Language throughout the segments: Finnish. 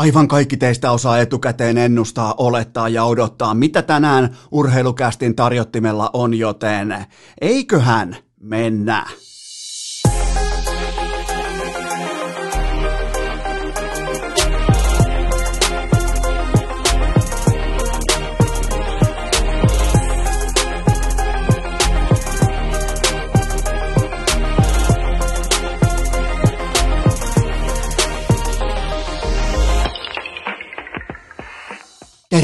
Aivan kaikki teistä osaa etukäteen ennustaa, olettaa ja odottaa, mitä tänään urheilukästin tarjottimella on, joten eiköhän mennä.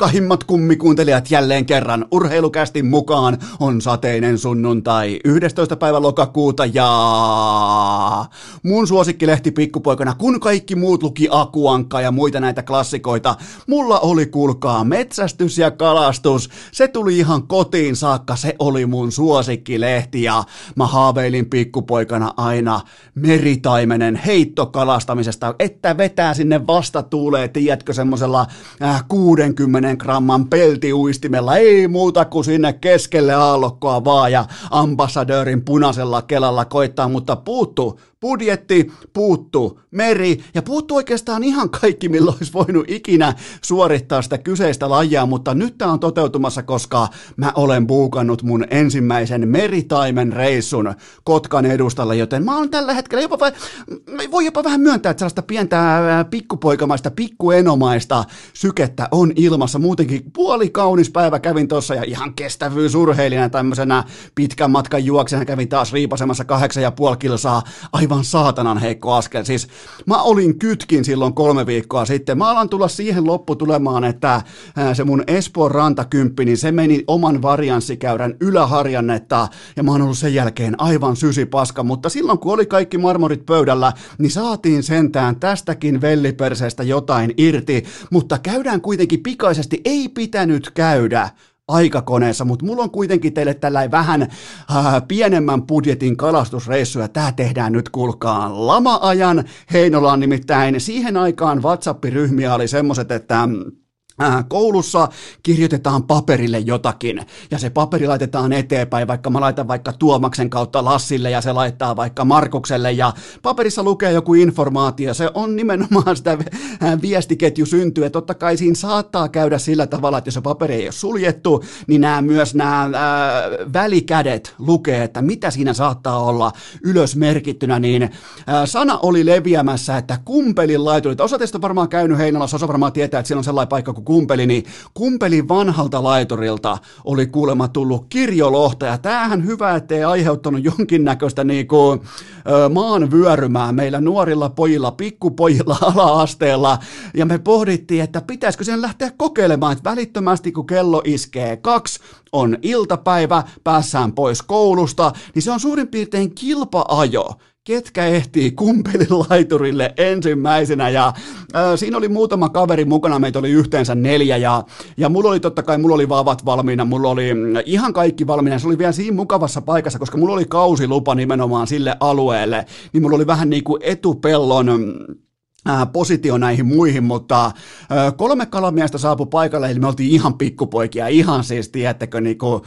Rakkahimmat kummikuuntelijat jälleen kerran urheilukästin mukaan on sateinen sunnuntai 11. päivä lokakuuta ja mun suosikkilehti pikkupoikana, kun kaikki muut luki Akuankka ja muita näitä klassikoita, mulla oli kuulkaa metsästys ja kalastus. Se tuli ihan kotiin saakka, se oli mun suosikkilehti ja mä haaveilin pikkupoikana aina meritaimenen heittokalastamisesta, että vetää sinne vastatuuleen, tiedätkö, semmosella äh, 60 10 gramman peltiuistimella, ei muuta kuin sinne keskelle aallokkoa vaan ja ambassadöörin punaisella kelalla koittaa, mutta puuttuu budjetti, puuttu meri ja puuttu oikeastaan ihan kaikki, milloin olisi voinut ikinä suorittaa sitä kyseistä lajia, mutta nyt tämä on toteutumassa, koska mä olen buukannut mun ensimmäisen meritaimen reissun Kotkan edustalle, joten mä oon tällä hetkellä jopa, voi jopa vähän myöntää, että sellaista pientä pikkupoikamaista, pikkuenomaista sykettä on ilmassa. Muutenkin puoli kaunis päivä kävin tuossa ja ihan kestävyysurheilijana tämmöisenä pitkän matkan juoksena kävin taas riipasemassa kahdeksan ja puoli kilsaa. Aivan aivan saatanan heikko askel. Siis mä olin kytkin silloin kolme viikkoa sitten. Mä alan tulla siihen lopputulemaan, että se mun Espoon rantakymppi, niin se meni oman varianssikäyrän yläharjannetta ja mä oon ollut sen jälkeen aivan paska, mutta silloin kun oli kaikki marmorit pöydällä, niin saatiin sentään tästäkin velliperseestä jotain irti, mutta käydään kuitenkin pikaisesti, ei pitänyt käydä aikakoneessa, mutta mulla on kuitenkin teille tällä vähän äh, pienemmän budjetin kalastusreissu, ja tämä tehdään nyt kuulkaa lama-ajan Heinolaan nimittäin. Siihen aikaan WhatsApp-ryhmiä oli semmoset, että Äh, koulussa kirjoitetaan paperille jotakin ja se paperi laitetaan eteenpäin, vaikka mä laitan vaikka Tuomaksen kautta Lassille ja se laittaa vaikka Markukselle ja paperissa lukee joku informaatio, se on nimenomaan sitä äh, viestiketju syntyy, että totta kai siinä saattaa käydä sillä tavalla, että jos se paperi ei ole suljettu, niin nämä myös nämä äh, välikädet lukee, että mitä siinä saattaa olla ylös merkittynä, niin äh, sana oli leviämässä, että kumpelin laiturit, osa teistä on varmaan käynyt Heinolassa, osa varmaan tietää, että siellä on sellainen paikka kuin kumpeli, niin kumpelin vanhalta laiturilta oli kuulemma tullut kirjolohta, ja tämähän hyvä, ettei aiheuttanut jonkinnäköistä niin kuin, maan vyörymää meillä nuorilla pojilla, pikkupojilla ala-asteella, ja me pohdittiin, että pitäisikö sen lähteä kokeilemaan, että välittömästi kun kello iskee kaksi, on iltapäivä, päässään pois koulusta, niin se on suurin piirtein kilpaajo ketkä ehtii kumpelin laiturille ensimmäisenä? Ja äh, siinä oli muutama kaveri mukana, meitä oli yhteensä neljä ja, ja mulla oli totta kai, mulla oli vavat valmiina, mulla oli mm, ihan kaikki valmiina, se oli vielä siinä mukavassa paikassa, koska mulla oli kausilupa nimenomaan sille alueelle, niin mulla oli vähän niin kuin etupellon mm, positio näihin muihin, mutta kolme kalamiestä saapui paikalle, eli me oltiin ihan pikkupoikia, ihan siis, tiedättekö, niin kuin,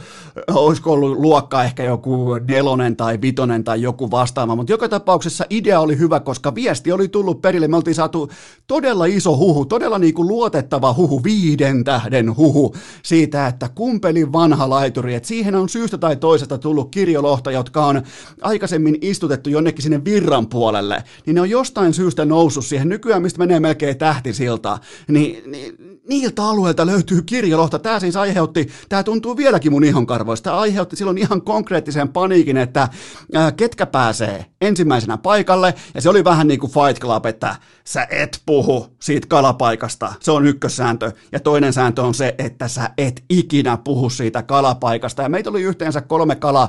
olisiko ollut luokka ehkä joku nelonen tai vitonen tai joku vastaava, mutta joka tapauksessa idea oli hyvä, koska viesti oli tullut perille, me oltiin saatu todella iso huhu, todella niin kuin luotettava huhu, viiden tähden huhu siitä, että kumpeli vanha laituri, että siihen on syystä tai toisesta tullut kirjolohta, jotka on aikaisemmin istutettu jonnekin sinne virran puolelle, niin ne on jostain syystä noussut siihen nykyään, mistä menee melkein tähtisilta, niin, niin niiltä alueilta löytyy kirjolohta. Tämä siis aiheutti, tämä tuntuu vieläkin mun ihonkarvoista, tämä aiheutti silloin ihan konkreettisen paniikin, että ää, ketkä pääsee ensimmäisenä paikalle, ja se oli vähän niin kuin Fight Club, että sä et puhu siitä kalapaikasta, se on ykkössääntö, ja toinen sääntö on se, että sä et ikinä puhu siitä kalapaikasta, ja meitä oli yhteensä kolme kala,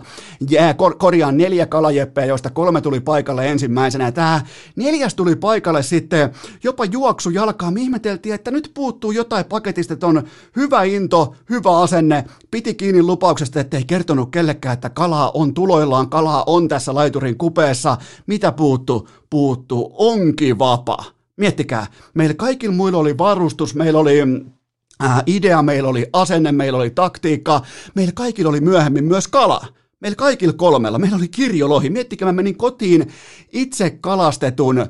jää, kor, korjaan neljä kalajeppeä, joista kolme tuli paikalle ensimmäisenä, ja tämä neljäs tuli paikalle sitten jopa juoksu jalkaa, me ihmeteltiin, että nyt puuttuu jotain paketista, että on hyvä into, hyvä asenne, piti kiinni lupauksesta, ettei kertonut kellekään, että kalaa on tuloillaan, kalaa on tässä laiturin kupeessa, mitä puuttuu? Puuttuu onkin vapaa. Miettikää, meillä kaikilla muilla oli varustus, meillä oli äh, idea, meillä oli asenne, meillä oli taktiikka, meillä kaikilla oli myöhemmin myös kala. Meillä kaikilla kolmella, meillä oli kirjolohi. Miettikää, mä menin kotiin itse kalastetun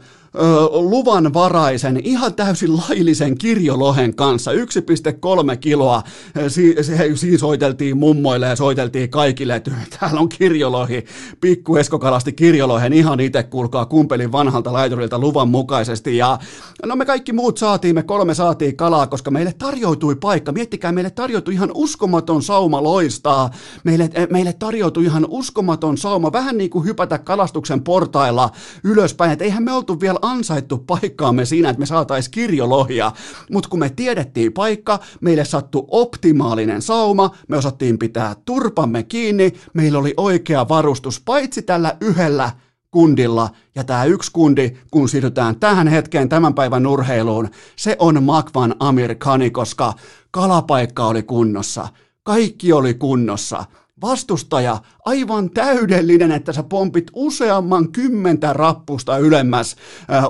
luvanvaraisen, ihan täysin laillisen kirjolohen kanssa, 1,3 kiloa, si- si- siinä soiteltiin mummoille ja soiteltiin kaikille, että täällä on kirjolohi, pikku Esko kalasti kirjolohen ihan itse, kuulkaa, kumpelin vanhalta laiturilta luvan mukaisesti, ja no me kaikki muut saatiin, me kolme saatiin kalaa, koska meille tarjoutui paikka, miettikää, meille tarjoutui ihan uskomaton sauma loistaa, meille, meille tarjoutui ihan uskomaton sauma, vähän niin kuin hypätä kalastuksen portailla ylöspäin, että eihän me oltu vielä ansaittu paikkaamme siinä, että me saataisiin kirjolohia, mutta kun me tiedettiin paikka, meille sattui optimaalinen sauma, me osattiin pitää turpamme kiinni, meillä oli oikea varustus, paitsi tällä yhdellä kundilla, ja tämä yksi kundi, kun siirrytään tähän hetkeen tämän päivän urheiluun, se on Makvan Amerikani, koska kalapaikka oli kunnossa, kaikki oli kunnossa, vastustaja aivan täydellinen, että sä pompit useamman kymmentä rappusta ylemmäs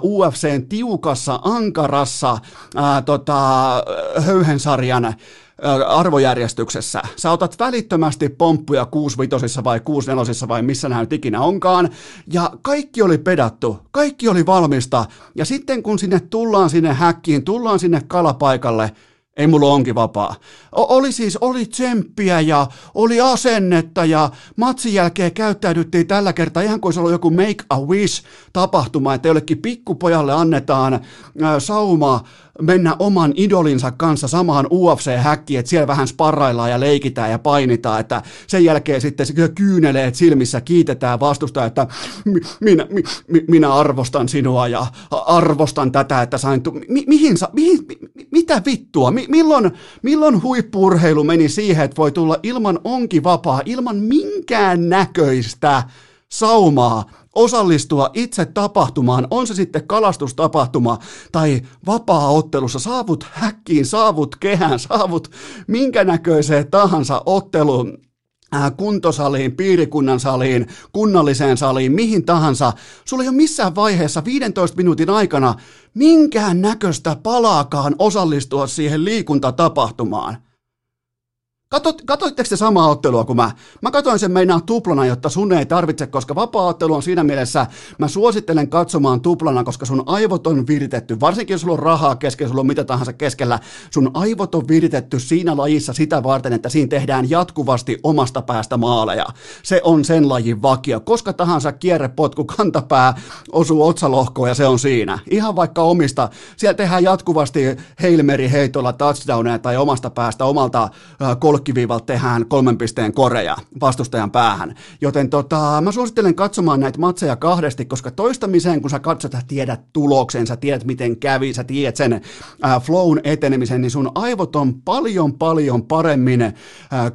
uh, UFCn tiukassa, ankarassa uh, tota, höyhensarjan arvojärjestyksessä. Sä otat välittömästi pomppuja 65 vai 64 vai missä nämä nyt ikinä onkaan, ja kaikki oli pedattu, kaikki oli valmista, ja sitten kun sinne tullaan sinne häkkiin, tullaan sinne kalapaikalle, ei mulla onkin vapaa. O- oli siis, oli tsemppiä ja oli asennetta ja matsin jälkeen käyttäydyttiin tällä kertaa ihan kuin se oli joku Make a Wish-tapahtuma, että jollekin pikkupojalle annetaan äh, sauma mennä oman idolinsa kanssa samaan UFC-häkkiin, että siellä vähän sparraillaan ja leikitään ja painitaan, että sen jälkeen sitten kyyneleet silmissä kiitetään vastusta, että minä, mi, minä arvostan sinua ja arvostan tätä, että sain, tu- mi, mihin, sa, mihin, mi, mitä vittua, mi, milloin, milloin huippurheilu meni siihen, että voi tulla ilman onkivapaa, ilman minkään näköistä saumaa osallistua itse tapahtumaan, on se sitten kalastustapahtuma tai vapaa-ottelussa, saavut häkkiin, saavut kehään, saavut minkä näköiseen tahansa otteluun, äh, kuntosaliin, piirikunnan saliin, kunnalliseen saliin, mihin tahansa. Sulla ei ole missään vaiheessa 15 minuutin aikana minkään näköistä palaakaan osallistua siihen liikuntatapahtumaan. Katot, katoitteko te samaa ottelua kuin mä? Mä katoin sen meinaa tuplana, jotta sun ei tarvitse, koska vapaa-ottelu on siinä mielessä, mä suosittelen katsomaan tuplana, koska sun aivot on viritetty, varsinkin jos sulla on rahaa keskellä, sulla on mitä tahansa keskellä, sun aivot on viritetty siinä lajissa sitä varten, että siinä tehdään jatkuvasti omasta päästä maaleja. Se on sen lajin vakio. Koska tahansa kierrepotku kantapää osuu otsalohkoon ja se on siinä. Ihan vaikka omista, siellä tehdään jatkuvasti heilmeri heitolla touchdowneja tai omasta päästä, omalta äh, kolkkiviivalta tehdään kolmen pisteen koreja vastustajan päähän. Joten tota, mä suosittelen katsomaan näitä matseja kahdesti, koska toistamiseen, kun sä katsot, sä tiedät tuloksen, sä tiedät miten kävi, sä tiedät sen äh, flown etenemisen, niin sun aivot on paljon paljon paremmin äh,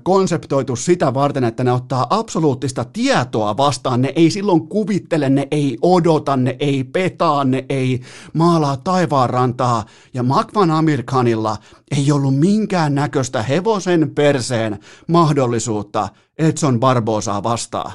konseptoitu sitä varten, että ne ottaa absoluuttista tietoa vastaan. Ne ei silloin kuvittele, ne ei odota, ne ei petaa, ne ei maalaa taivaan rantaa. Ja Makvan Amerikanilla ei ollut minkään näköistä hevosen perseen mahdollisuutta Edson Barbosaa vastaan.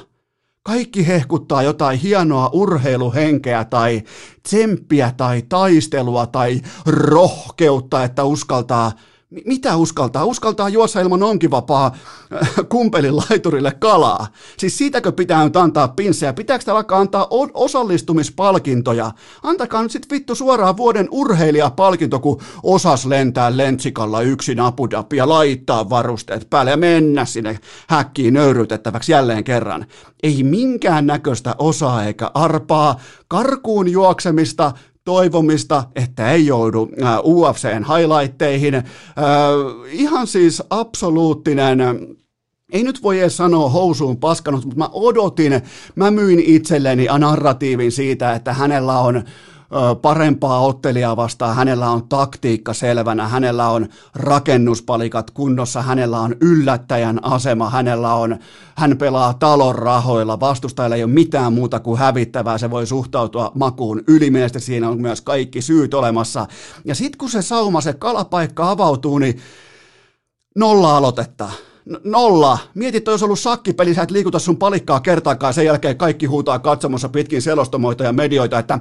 Kaikki hehkuttaa jotain hienoa urheiluhenkeä tai tsemppiä tai taistelua tai rohkeutta, että uskaltaa mitä uskaltaa? Uskaltaa juossa ilman onkivapaa kumpelin laiturille kalaa. Siis siitäkö pitää nyt antaa pinssejä? Pitääkö täällä alkaa antaa osallistumispalkintoja? Antakaa nyt sit vittu suoraan vuoden urheilijapalkinto, kun osas lentää lentsikalla yksin ja laittaa varusteet päälle ja mennä sinne häkkiin nöyrytettäväksi jälleen kerran. Ei minkään näköistä osaa eikä arpaa, karkuun juoksemista, toivomista, että ei joudu äh, UFCn highlightteihin. Äh, ihan siis absoluuttinen ei nyt voi edes sanoa housuun paskanut, mutta mä odotin, mä myin itselleni narratiivin siitä, että hänellä on parempaa ottelijaa vastaan, hänellä on taktiikka selvänä, hänellä on rakennuspalikat kunnossa, hänellä on yllättäjän asema, hänellä on, hän pelaa talon rahoilla, vastustajalla ei ole mitään muuta kuin hävittävää, se voi suhtautua makuun ylimielisesti, siinä on myös kaikki syyt olemassa. Ja sitten kun se sauma, se kalapaikka avautuu, niin nolla aloitetta nolla. Mietit, olisi ollut sakkipeli, sä et liikuta sun palikkaa kertaakaan, sen jälkeen kaikki huutaa katsomossa pitkin selostamoita ja medioita, että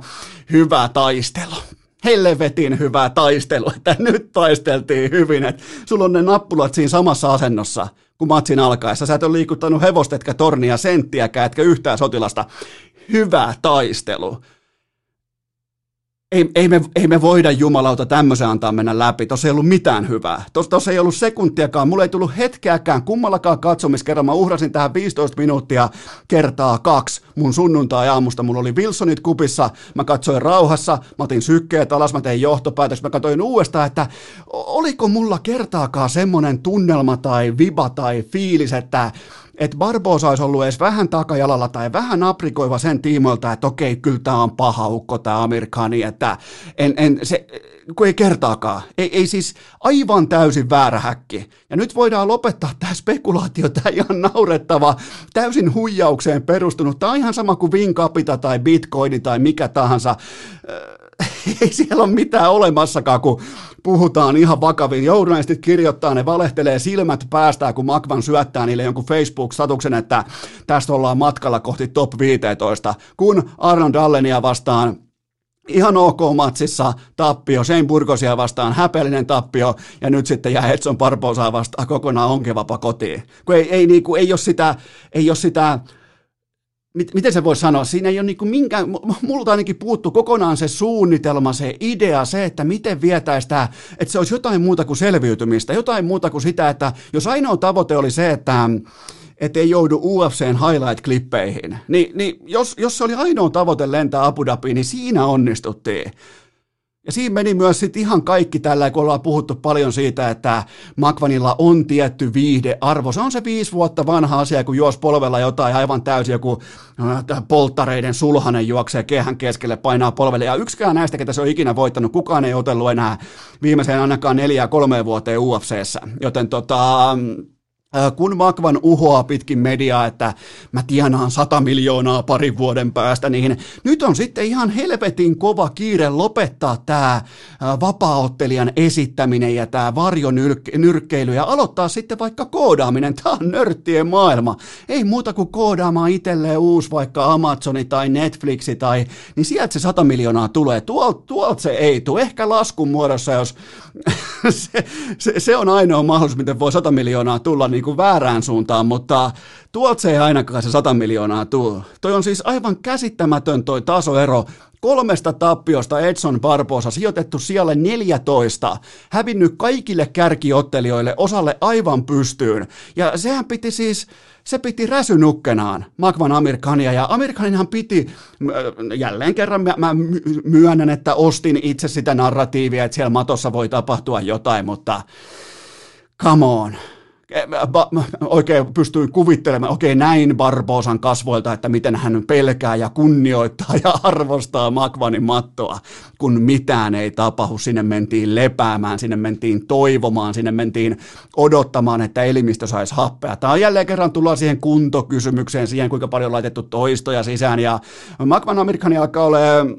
hyvä taistelu. Helvetin hyvä taistelu, että nyt taisteltiin hyvin, että sulla on ne nappulat siinä samassa asennossa kun matsin alkaessa. Sä et ole liikuttanut hevosta, etkä tornia, senttiäkään, etkä yhtään sotilasta. Hyvä taistelu. Ei, ei, me, ei me voida jumalauta tämmöisen antaa mennä läpi. Tuossa ei ollut mitään hyvää. Tuossa ei ollut sekuntiakaan. Mulla ei tullut hetkeäkään kummallakaan katsomiskerran. Mä uhrasin tähän 15 minuuttia kertaa kaksi mun sunnuntai-aamusta. Mulla oli Wilsonit kupissa. Mä katsoin rauhassa. Mä otin sykkeet alas. Mä tein johtopäätös. Mä katsoin uudestaan, että oliko mulla kertaakaan semmoinen tunnelma tai viba tai fiilis, että että Barbosa olisi ollut edes vähän takajalalla tai vähän aprikoiva sen tiimoilta, että okei, kyllä tämä on paha ukko tämä Amerikani, että en, en, se, kun ei kertaakaan. Ei, ei siis aivan täysin väärä häkki. Ja nyt voidaan lopettaa tämä spekulaatio, tämä ihan naurettava, täysin huijaukseen perustunut. Tämä on ihan sama kuin Wincapita tai Bitcoin tai mikä tahansa ei siellä ole mitään olemassakaan, kun puhutaan ihan vakavin. Journalistit kirjoittaa, ne valehtelee silmät päästään, kun Makvan syöttää niille jonkun Facebook-statuksen, että tästä ollaan matkalla kohti top 15, kun Arnon Dallenia vastaan ihan ok matsissa tappio, Sein Burgosia vastaan häpeällinen tappio, ja nyt sitten jää Edson Barbosaa vastaan kokonaan onkevapa kotiin. Kun ei, ei, niin kuin, ei ole sitä, ei ole sitä miten se voi sanoa, siinä ei ole niin minkään, multa ainakin puuttu kokonaan se suunnitelma, se idea, se, että miten vietäisi tämä, että se olisi jotain muuta kuin selviytymistä, jotain muuta kuin sitä, että jos ainoa tavoite oli se, että että ei joudu UFCn highlight-klippeihin. Niin, niin jos, jos se oli ainoa tavoite lentää Abu Dhabiin, niin siinä onnistuttiin. Ja siinä meni myös sitten ihan kaikki tällä, kun ollaan puhuttu paljon siitä, että Makvanilla on tietty viihdearvo. Se on se viisi vuotta vanha asia, kun juos polvella jotain aivan täysin joku äh, polttareiden sulhanen juoksee kehän keskelle, painaa polvelle. Ja yksikään näistä, ketä se on ikinä voittanut, kukaan ei otellut enää viimeiseen ainakaan neljä kolme vuoteen UFCssä. Joten tota, kun Makvan uhoaa pitkin mediaa, että mä tienaan 100 miljoonaa parin vuoden päästä, niin nyt on sitten ihan helvetin kova kiire lopettaa tämä vapaaottelijan esittäminen ja tämä varjonyrkkeily ja aloittaa sitten vaikka koodaaminen. Tämä on nörttien maailma. Ei muuta kuin koodaamaan itselleen uusi vaikka Amazoni tai Netflixi tai, niin sieltä se 100 miljoonaa tulee. Tuolta tuolt se ei tule. Ehkä laskun muodossa, jos se, se, se, on ainoa mahdollisuus, miten voi 100 miljoonaa tulla niin kuin väärään suuntaan, mutta tuolta se ei ainakaan se 100 miljoonaa tule. Toi on siis aivan käsittämätön toi tasoero. Kolmesta tappiosta Edson Barbosa sijoitettu siellä 14, hävinnyt kaikille kärkiottelijoille, osalle aivan pystyyn. Ja sehän piti siis, se piti räsynukkenaan Magvan Amerikania, ja Amerikaninhan piti, jälleen kerran mä, mä myönnän, että ostin itse sitä narratiivia, että siellä matossa voi tapahtua jotain, mutta come on, oikein pystyin kuvittelemaan, okei näin Barbosan kasvoilta, että miten hän pelkää ja kunnioittaa ja arvostaa Makvanin mattoa, kun mitään ei tapahdu. Sinne mentiin lepäämään, sinne mentiin toivomaan, sinne mentiin odottamaan, että elimistö saisi happea. Tämä on jälleen kerran tullaan siihen kuntokysymykseen, siihen kuinka paljon on laitettu toistoja sisään ja Makvan Amerikani alkaa olemaan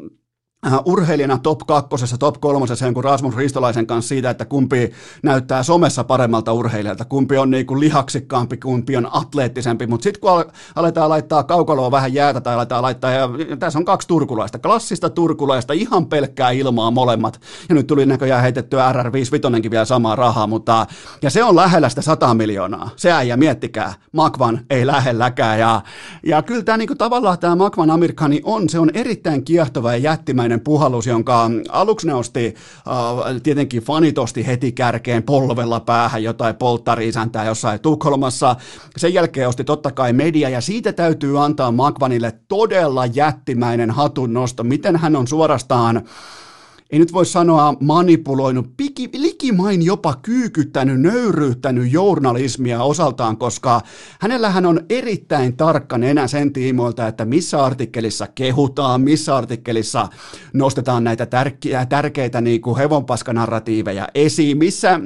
urheilijana top kakkosessa, top kolmosessa jonkun Rasmus Ristolaisen kanssa siitä, että kumpi näyttää somessa paremmalta urheilijalta, kumpi on niin kuin lihaksikkaampi, kumpi on atleettisempi, mutta sitten kun aletaan laittaa kaukaloa vähän jäätä tai aletaan laittaa, ja tässä on kaksi turkulaista, klassista turkulaista, ihan pelkkää ilmaa molemmat, ja nyt tuli näköjään heitettyä RR55 vielä samaa rahaa, mutta, ja se on lähellä sitä 100 miljoonaa, se äijä, miettikää, Makvan ei lähelläkään, ja, ja kyllä tämä niin kuin, tavallaan tämä Makvan Amerikani on, se on erittäin kiehtova ja jättimäinen ensimmäinen puhallus, jonka aluksi ne osti äh, tietenkin fanitosti heti kärkeen polvella päähän jotain polttariisäntää jossain Tukholmassa. Sen jälkeen osti totta kai media ja siitä täytyy antaa Makvanille todella jättimäinen hatunnosto, miten hän on suorastaan ei nyt voi sanoa manipuloinut, piki, likimain jopa kyykyttänyt, nöyryyttänyt journalismia osaltaan, koska hänellähän on erittäin tarkka enää sen tiimoilta, että missä artikkelissa kehutaan, missä artikkelissa nostetaan näitä tärkeitä, tärkeitä niin kuin hevonpaskanarratiiveja esiin, missä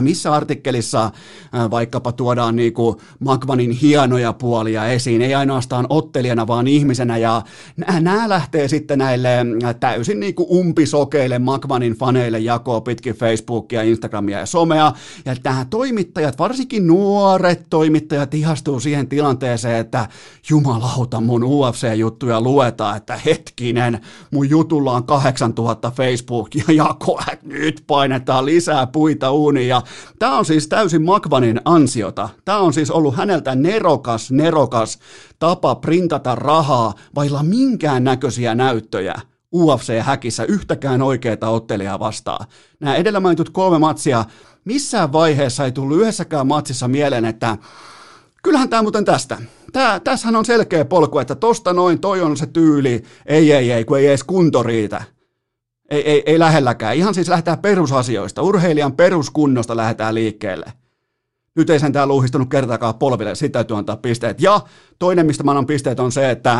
missä artikkelissa äh, vaikkapa tuodaan niin kuin Magvanin hienoja puolia esiin, ei ainoastaan ottelijana, vaan ihmisenä, ja nämä lähtee sitten näille äh, täysin niin kuin umpisokeille Magvanin faneille jakoa pitkin Facebookia, Instagramia ja somea, ja nämä toimittajat, varsinkin nuoret toimittajat, ihastuu siihen tilanteeseen, että jumalauta, mun UFC-juttuja luetaan, että hetkinen, mun jutulla on 8000 Facebookia jakoa, nyt painetaan lisää puita uuniin, ja tämä on siis täysin Makvanin ansiota. Tämä on siis ollut häneltä nerokas, nerokas tapa printata rahaa vailla minkään näköisiä näyttöjä UFC-häkissä yhtäkään oikeaa ottelijaa vastaan. Nämä edellä mainitut kolme matsia, missään vaiheessa ei tullut yhdessäkään matsissa mieleen, että kyllähän tämä muuten tästä. Tää, tässähän on selkeä polku, että tosta noin, toi on se tyyli, ei, ei, ei, kun ei edes kunto riitä. Ei, ei, ei lähelläkään. Ihan siis lähdetään perusasioista. Urheilijan peruskunnosta lähdetään liikkeelle. Nyt ei sen tää luuhistunut kertaakaan polville, sitä täytyy antaa pisteet. Ja toinen, mistä mä annan pisteet, on se, että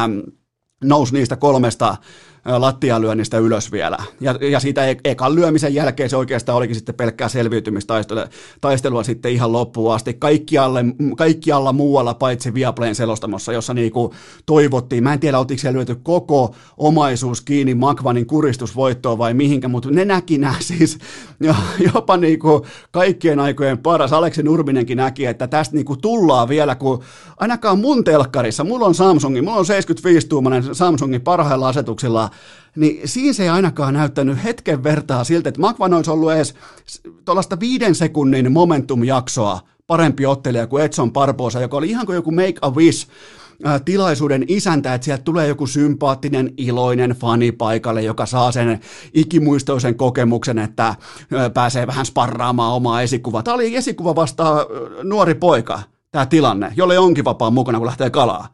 nousi niistä kolmesta lattialyönnistä ylös vielä. Ja, ja siitä e- ekan lyömisen jälkeen se oikeastaan olikin sitten pelkkää selviytymistaistelua taistelua sitten ihan loppuun asti. Kaikkialle, kaikkialla muualla paitsi Viaplayn selostamossa, jossa niinku toivottiin, mä en tiedä oltiinko siellä lyöty koko omaisuus kiinni Makvanin kuristusvoittoon vai mihinkä, mutta ne näki nää siis jopa niinku kaikkien aikojen paras. Aleksi Nurminenkin näki, että tästä niinku tullaan vielä, kun ainakaan mun telkkarissa, mulla on Samsungi, mulla on 75-tuumainen Samsungin parhailla asetuksilla niin siinä se ei ainakaan näyttänyt hetken vertaa siltä, että Makvan olisi ollut edes tuollaista viiden sekunnin momentum-jaksoa parempi ottelija kuin Edson Barbosa, joka oli ihan kuin joku make a wish tilaisuuden isäntä, että sieltä tulee joku sympaattinen, iloinen fani paikalle, joka saa sen ikimuistoisen kokemuksen, että pääsee vähän sparraamaan omaa esikuvaa. Tämä oli esikuva vasta nuori poika, tämä tilanne, jolle onkin vapaa mukana, kun lähtee kalaa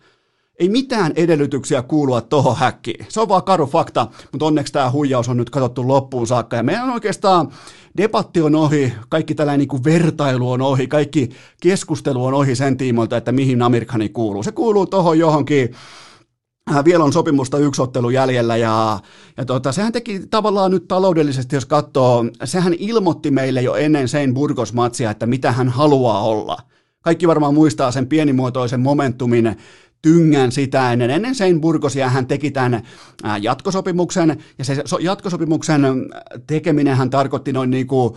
ei mitään edellytyksiä kuulua tohon häkkiin. Se on vaan karu fakta, mutta onneksi tämä huijaus on nyt katsottu loppuun saakka. Ja meidän oikeastaan debatti on ohi, kaikki tällainen niin vertailu on ohi, kaikki keskustelu on ohi sen tiimoilta, että mihin Amerikani kuuluu. Se kuuluu tohon johonkin äh, vielä on sopimusta yksi ottelu jäljellä ja, ja tota, sehän teki tavallaan nyt taloudellisesti, jos katsoo, sehän ilmoitti meille jo ennen sen Burgos-matsia, että mitä hän haluaa olla. Kaikki varmaan muistaa sen pienimuotoisen momentumin tyngän sitä ennen. Ennen Sein Burgosia hän teki tämän jatkosopimuksen, ja se jatkosopimuksen tekeminen hän tarkoitti noin niin kuin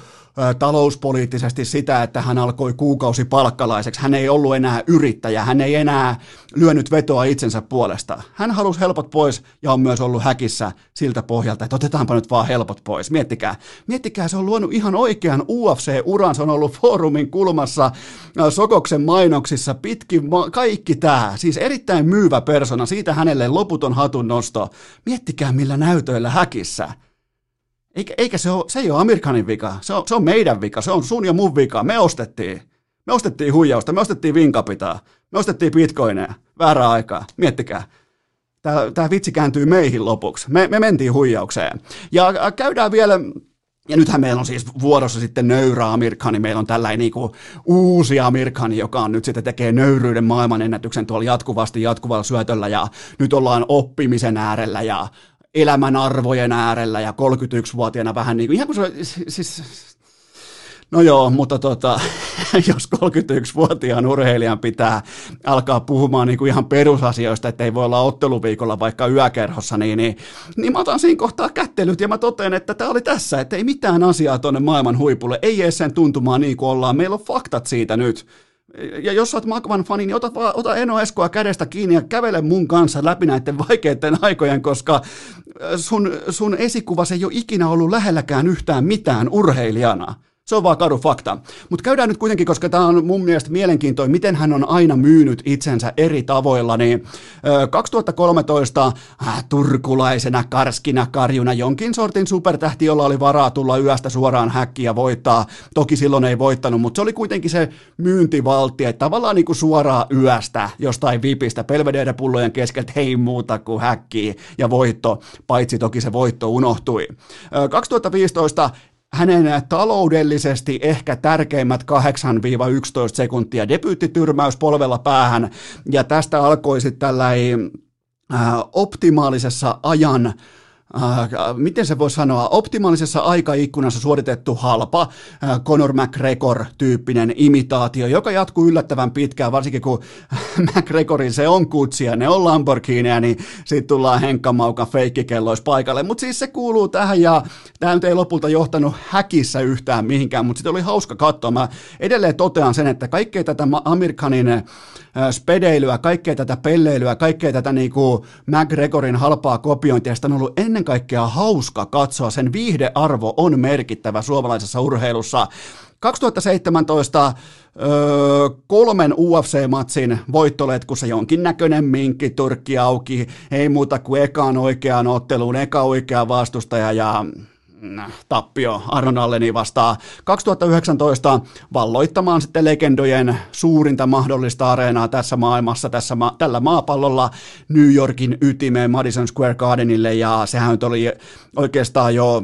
talouspoliittisesti sitä, että hän alkoi kuukausi palkkalaiseksi. Hän ei ollut enää yrittäjä, hän ei enää lyönyt vetoa itsensä puolesta. Hän halusi helpot pois ja on myös ollut häkissä siltä pohjalta, että otetaanpa nyt vaan helpot pois. Miettikää, miettikää, se on luonut ihan oikean UFC-uran, se on ollut foorumin kulmassa, Sokoksen mainoksissa, pitkin, kaikki tämä. Siis erittäin myyvä persona, siitä hänelle loputon hatun nosto. Miettikää millä näytöillä häkissä. Eikä, eikä se, ole, se ei ole Amerikanin vika, se on, se on meidän vika, se on sun ja mun vika. Me ostettiin. Me ostettiin huijausta, me ostettiin vinkapitaa, me ostettiin bitcoineja väärää aikaa. Miettikää. Tämä, tämä vitsi kääntyy meihin lopuksi. Me, me mentiin huijaukseen. Ja käydään vielä ja nythän meillä on siis vuorossa sitten nöyrä Amerikani, meillä on tällainen niin kuin uusi Amerikani, joka on nyt sitten tekee nöyryyden maailmanennätyksen tuolla jatkuvasti jatkuvalla syötöllä ja nyt ollaan oppimisen äärellä ja elämän arvojen äärellä ja 31-vuotiaana vähän niin kuin, ihan kuin se, siis, No joo, mutta tota, jos 31-vuotiaan urheilijan pitää alkaa puhumaan niin kuin ihan perusasioista, että ei voi olla otteluviikolla vaikka yökerhossa, niin, niin, niin mä otan siinä kohtaa kättelyt ja mä totean, että tämä oli tässä, että ei mitään asiaa tuonne maailman huipulle, ei edes sen tuntumaan niin kuin ollaan, meillä on faktat siitä nyt. Ja jos sä oot Makvan fani, niin ota, ota Eno Eskoa kädestä kiinni ja kävele mun kanssa läpi näiden vaikeiden aikojen, koska äh, sun, sun esikuvasi ei ole ikinä ollut lähelläkään yhtään mitään urheilijana. Se on vaan kadu fakta. Mutta käydään nyt kuitenkin, koska tämä on mun mielestä mielenkiintoinen, miten hän on aina myynyt itsensä eri tavoilla, niin 2013 äh, turkulaisena karskina karjuna jonkin sortin supertähti, jolla oli varaa tulla yöstä suoraan häkkiä ja voittaa. Toki silloin ei voittanut, mutta se oli kuitenkin se myyntivaltti, että tavallaan niin kuin suoraan yöstä jostain vipistä pelvedeiden pullojen keskeltä ei muuta kuin häkkiä ja voitto, paitsi toki se voitto unohtui. 2015 hänen taloudellisesti ehkä tärkeimmät 8-11 sekuntia debyyttityrmäys polvella päähän, ja tästä alkoi sitten tällainen äh, optimaalisessa ajan äh, miten se voi sanoa, optimaalisessa aikaikkunassa suoritettu halpa äh, Conor McGregor-tyyppinen imitaatio, joka jatkuu yllättävän pitkään, varsinkin kun McGregorin se on kutsia, ne on Lamborghineja, niin sitten tullaan Henkka Maukan feikkikellois paikalle. Mutta siis se kuuluu tähän ja tämä nyt ei lopulta johtanut häkissä yhtään mihinkään, mutta sitten oli hauska katsoa. Mä edelleen totean sen, että kaikkea tätä Amerikanin spedeilyä, kaikkea tätä pelleilyä, kaikkea tätä niinku McGregorin halpaa kopiointia, sitä on ollut ennen kaikkea hauska katsoa, sen viihdearvo on merkittävä suomalaisessa urheilussa. 2017 öö, kolmen UFC-matsin voittoletkussa jonkinnäköinen minkki, turkki auki, ei muuta kuin ekaan oikeaan otteluun, eka oikea vastustaja ja tappio Arnon Alleni vastaan 2019 valloittamaan sitten legendojen suurinta mahdollista areenaa tässä maailmassa, tässä ma- tällä maapallolla New Yorkin ytimeen Madison Square Gardenille. Ja sehän oli oikeastaan jo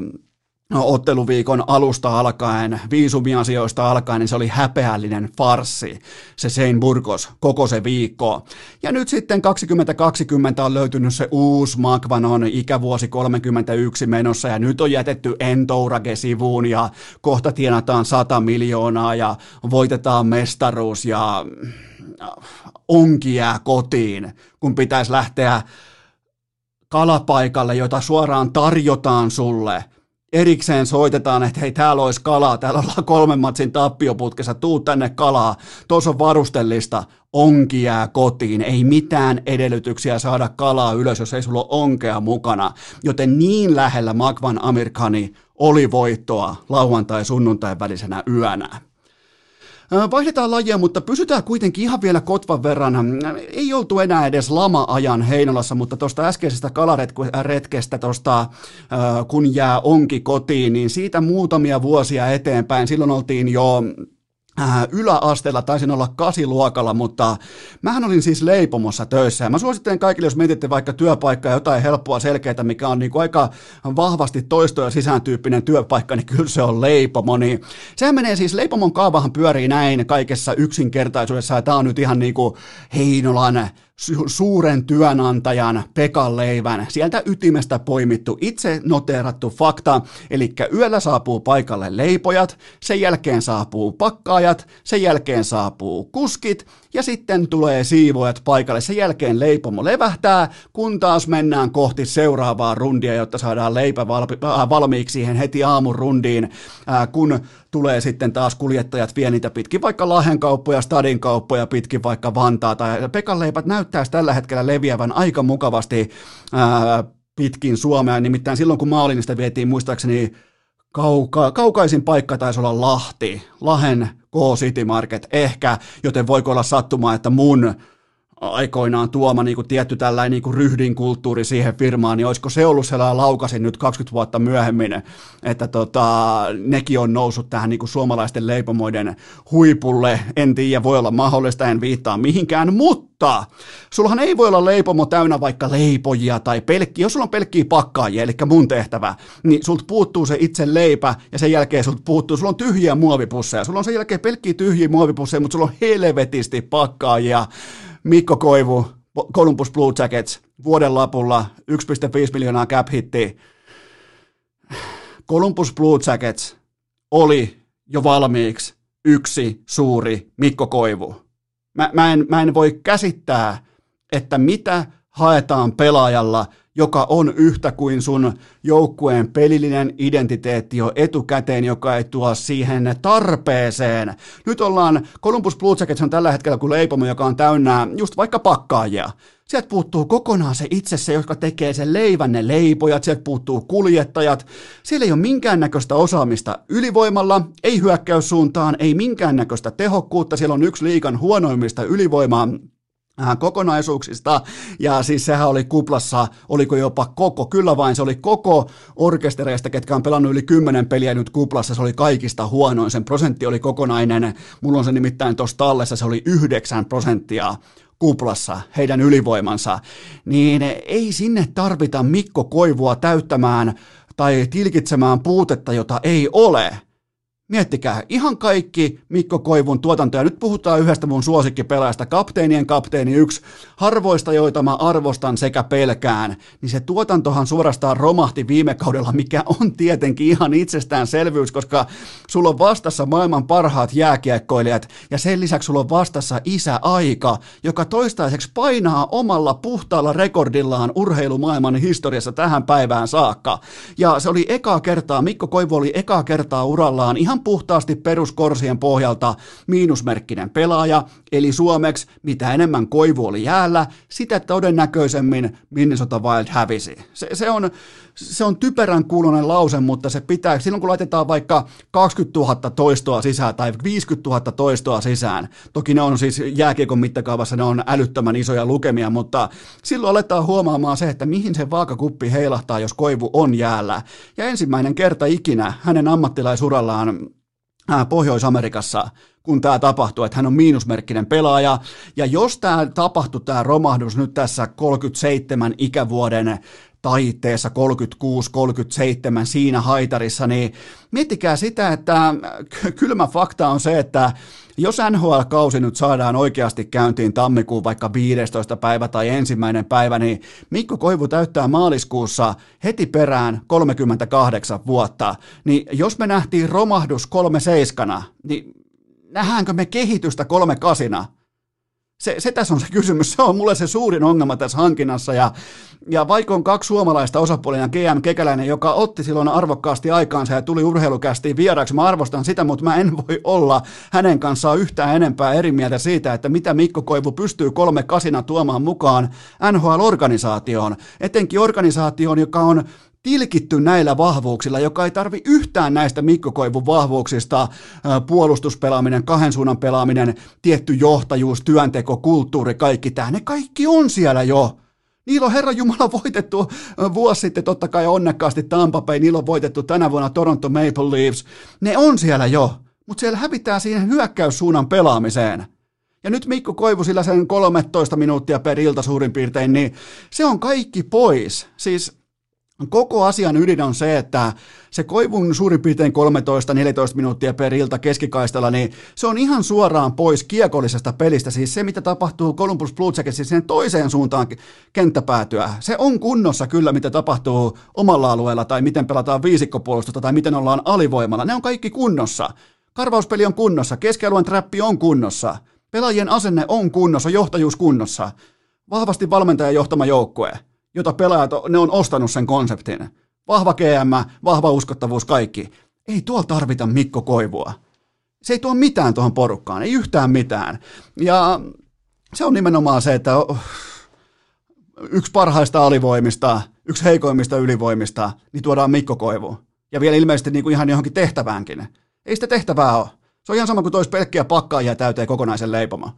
otteluviikon alusta alkaen, viisumiasioista alkaen, niin se oli häpeällinen farsi, se Sein Burgos, koko se viikko. Ja nyt sitten 2020 on löytynyt se uusi Magvanon ikävuosi 31 menossa, ja nyt on jätetty Entourage sivuun, ja kohta tienataan 100 miljoonaa, ja voitetaan mestaruus, ja onki jää kotiin, kun pitäisi lähteä kalapaikalle, jota suoraan tarjotaan sulle – erikseen soitetaan, että hei, täällä olisi kalaa, täällä ollaan kolmen matsin tappioputkessa, tuu tänne kalaa, tuossa on varustellista, onki jää kotiin, ei mitään edellytyksiä saada kalaa ylös, jos ei sulla ole onkea mukana, joten niin lähellä Magvan Amerikani oli voittoa lauantai-sunnuntai välisenä yönä. Vaihdetaan lajia, mutta pysytään kuitenkin ihan vielä kotvan verran. Ei oltu enää edes lama-ajan Heinolassa, mutta tuosta äskeisestä kalaretkestä, tosta, kun jää onki kotiin, niin siitä muutamia vuosia eteenpäin. Silloin oltiin jo Äh, yläasteella, taisin olla kasiluokalla, mutta mähän olin siis leipomossa töissä ja mä suosittelen kaikille, jos mietitte vaikka työpaikkaa jotain helppoa selkeää, mikä on niin kuin aika vahvasti toisto- ja sisääntyyppinen työpaikka, niin kyllä se on leipomo. Niin sehän menee siis, leipomon kaavahan pyörii näin kaikessa yksinkertaisuudessa ja tää on nyt ihan niin kuin Heinolan su- suuren työnantajan Pekan leivän, sieltä ytimestä poimittu itse noteerattu fakta, eli yöllä saapuu paikalle leipojat, sen jälkeen saapuu pakkaajat, sen jälkeen saapuu kuskit, ja sitten tulee siivoajat paikalle. Sen jälkeen leipomo levähtää, kun taas mennään kohti seuraavaa rundia, jotta saadaan leipä äh, valmiiksi siihen heti aamun rundiin, äh, kun tulee sitten taas kuljettajat vie niitä pitkin vaikka Lahden kauppoja, Stadin kauppoja, pitkin vaikka Vantaata. Ja Pekan leipät näyttäisi tällä hetkellä leviävän aika mukavasti ää, pitkin Suomea, nimittäin silloin kun Maalinista vietiin muistaakseni kauka, kaukaisin paikka taisi olla Lahti, Lahen K-City Market ehkä, joten voiko olla sattumaa, että mun aikoinaan tuoma niin kuin tietty tällainen niin kuin ryhdin kulttuuri siihen firmaan, niin olisiko se ollut sellainen laukasin nyt 20 vuotta myöhemmin, että tota, nekin on noussut tähän niin kuin suomalaisten leipomoiden huipulle. En tiedä, voi olla mahdollista, en viittaa mihinkään, mutta sullahan ei voi olla leipomo täynnä vaikka leipojia tai pelkkiä, jos sulla on pelkkiä pakkaajia, eli mun tehtävä, niin sulta puuttuu se itse leipä ja sen jälkeen sulta puuttuu, sulla on tyhjiä muovipusseja, sulla on sen jälkeen pelkkiä tyhjiä muovipusseja, mutta sulla on helvetisti pakkaajia, Mikko Koivu, Columbus Blue Jackets, vuoden lapulla 1,5 miljoonaa cap hitti. Columbus Blue Jackets oli jo valmiiksi yksi suuri Mikko Koivu. Mä, mä, en, mä en voi käsittää, että mitä haetaan pelaajalla, joka on yhtä kuin sun joukkueen pelillinen identiteetti jo etukäteen, joka ei tuo siihen tarpeeseen. Nyt ollaan, Columbus Blue Jackets on tällä hetkellä kuin leipomo, joka on täynnä just vaikka pakkaajia. Sieltä puuttuu kokonaan se itse se, joka tekee sen leivän, ne leipojat, sieltä puuttuu kuljettajat. Siellä ei ole minkäännäköistä osaamista ylivoimalla, ei hyökkäyssuuntaan, ei minkäännäköistä tehokkuutta. Siellä on yksi liikan huonoimmista ylivoimaa kokonaisuuksista, ja siis sehän oli kuplassa, oliko jopa koko, kyllä vain se oli koko orkestereista, ketkä on pelannut yli kymmenen peliä nyt kuplassa, se oli kaikista huonoin, sen prosentti oli kokonainen, mulla on se nimittäin tuossa tallessa, se oli yhdeksän prosenttia kuplassa, heidän ylivoimansa, niin ei sinne tarvita Mikko Koivua täyttämään tai tilkitsemään puutetta, jota ei ole. Miettikää, ihan kaikki Mikko Koivun tuotantoja. Nyt puhutaan yhdestä mun suosikkipelaajasta, kapteenien kapteeni yksi, harvoista, joita mä arvostan sekä pelkään. Niin se tuotantohan suorastaan romahti viime kaudella, mikä on tietenkin ihan itsestäänselvyys, koska sulla on vastassa maailman parhaat jääkiekkoilijat ja sen lisäksi sulla on vastassa isä Aika, joka toistaiseksi painaa omalla puhtaalla rekordillaan urheilumaailman historiassa tähän päivään saakka. Ja se oli eka kertaa, Mikko Koivu oli eka kertaa urallaan ihan ihan puhtaasti peruskorsien pohjalta miinusmerkkinen pelaaja, eli suomeksi mitä enemmän koivu oli jäällä, sitä todennäköisemmin Minnesota Wild hävisi. Se, se, on, se on typerän kuulonen lause, mutta se pitää, silloin kun laitetaan vaikka 20 000 toistoa sisään tai 50 000 toistoa sisään, toki ne on siis jääkiekon mittakaavassa, ne on älyttömän isoja lukemia, mutta silloin aletaan huomaamaan se, että mihin se vaakakuppi heilahtaa, jos koivu on jäällä. Ja ensimmäinen kerta ikinä hänen ammattilaisurallaan Pohjois-Amerikassa, kun tämä tapahtuu, että hän on miinusmerkkinen pelaaja. Ja jos tämä tapahtui, tämä romahdus nyt tässä 37 ikävuoden taiteessa 36-37 siinä haitarissa, niin miettikää sitä, että kylmä fakta on se, että jos NHL-kausi nyt saadaan oikeasti käyntiin tammikuun vaikka 15. päivä tai ensimmäinen päivä, niin Mikko Koivu täyttää maaliskuussa heti perään 38 vuotta. Niin jos me nähtiin romahdus kolme seiskana, niin nähdäänkö me kehitystä kolme kasina? Se, se tässä on se kysymys, se on mulle se suurin ongelma tässä hankinnassa. Ja, ja vaikka on kaksi suomalaista osapuolina, GM Kekäläinen, joka otti silloin arvokkaasti aikaansa ja tuli urheilukästiin vieraaksi, mä arvostan sitä, mutta mä en voi olla hänen kanssaan yhtään enempää eri mieltä siitä, että mitä Mikko Koivu pystyy kolme kasina tuomaan mukaan NHL-organisaatioon, etenkin organisaatioon, joka on tilkitty näillä vahvuuksilla, joka ei tarvi yhtään näistä Mikko Koivun vahvuuksista, puolustuspelaaminen, kahden suunnan pelaaminen, tietty johtajuus, työnteko, kulttuuri, kaikki tämä, ne kaikki on siellä jo. Niillä on Herran Jumala voitettu vuosi sitten totta kai onnekkaasti Tampa Bay, niillä on voitettu tänä vuonna Toronto Maple Leafs. Ne on siellä jo, mutta siellä hävitään siihen hyökkäyssuunnan pelaamiseen. Ja nyt Mikko Koivu sillä sen 13 minuuttia per ilta suurin piirtein, niin se on kaikki pois. Siis Koko asian ydin on se, että se koivun suurin piirtein 13-14 minuuttia per ilta keskikaistalla, niin se on ihan suoraan pois kiekollisesta pelistä. Siis se, mitä tapahtuu Columbus Blue Jacketsin sen toiseen suuntaan kenttäpäätyä. Se on kunnossa kyllä, mitä tapahtuu omalla alueella, tai miten pelataan viisikkopuolustusta, tai miten ollaan alivoimalla. Ne on kaikki kunnossa. Karvauspeli on kunnossa, keskialueen trappi on kunnossa. Pelaajien asenne on kunnossa, johtajuus kunnossa. Vahvasti valmentajan johtama joukkue jota pelaajat, ne on ostanut sen konseptin. Vahva GM, vahva uskottavuus, kaikki. Ei tuolla tarvita Mikko Koivua. Se ei tuo mitään tuohon porukkaan, ei yhtään mitään. Ja se on nimenomaan se, että yksi parhaista alivoimista, yksi heikoimmista ylivoimista, niin tuodaan Mikko Koivu. Ja vielä ilmeisesti niin kuin ihan johonkin tehtäväänkin. Ei sitä tehtävää ole. Se on ihan sama kuin toisi pelkkiä pakkaajia täyteen kokonaisen leipoma.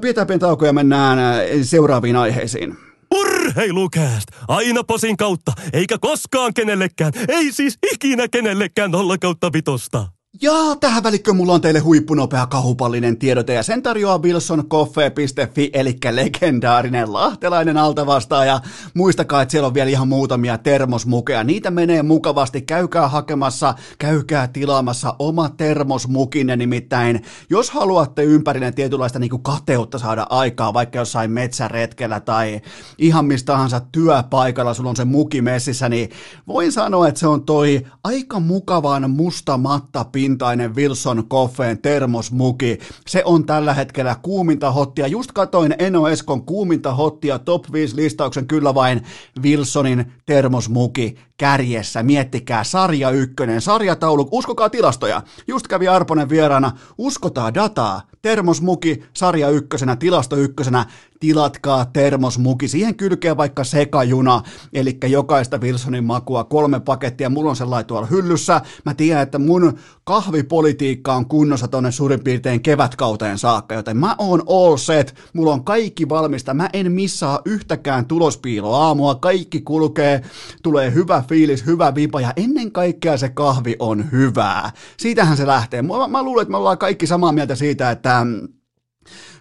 Pidetään pieni tauko ja mennään seuraaviin aiheisiin. Urheilukääst! Aina posin kautta, eikä koskaan kenellekään, ei siis ikinä kenellekään nolla kautta vitosta. Ja tähän välikköön mulla on teille huippunopea kahupallinen tiedote ja sen tarjoaa wilsoncoffee.fi eli legendaarinen lahtelainen altavastaaja. Muistakaa, että siellä on vielä ihan muutamia termosmukeja. Niitä menee mukavasti. Käykää hakemassa, käykää tilaamassa oma termosmukinne nimittäin. Jos haluatte ympärille tietynlaista niin kateutta saada aikaa, vaikka jossain metsäretkellä tai ihan mistä tahansa työpaikalla, sulla on se muki messissä, niin voin sanoa, että se on toi aika mukavan musta matta pintainen Wilson Coffeen termosmuki. Se on tällä hetkellä kuuminta hottia. Just katoin Eno Eskon kuuminta hottia top 5 listauksen kyllä vain Wilsonin termosmuki kärjessä. Miettikää, sarja ykkönen, sarjataulu, uskokaa tilastoja. Just kävi Arponen vieraana, uskotaan dataa. Termosmuki, sarja ykkösenä, tilasto ykkösenä, tilatkaa termosmuki. Siihen kylkee vaikka sekajuna, eli jokaista Wilsonin makua, kolme pakettia. Mulla on sellainen tuolla hyllyssä. Mä tiedän, että mun kahvipolitiikka on kunnossa tonne suurin piirtein kevätkauteen saakka, joten mä oon all set. Mulla on kaikki valmista. Mä en missaa yhtäkään tulospiiloa aamua. Kaikki kulkee, tulee hyvä fiilis, hyvä vipa ja ennen kaikkea se kahvi on hyvää. Siitähän se lähtee. Mä, mä luulen, että me ollaan kaikki samaa mieltä siitä, että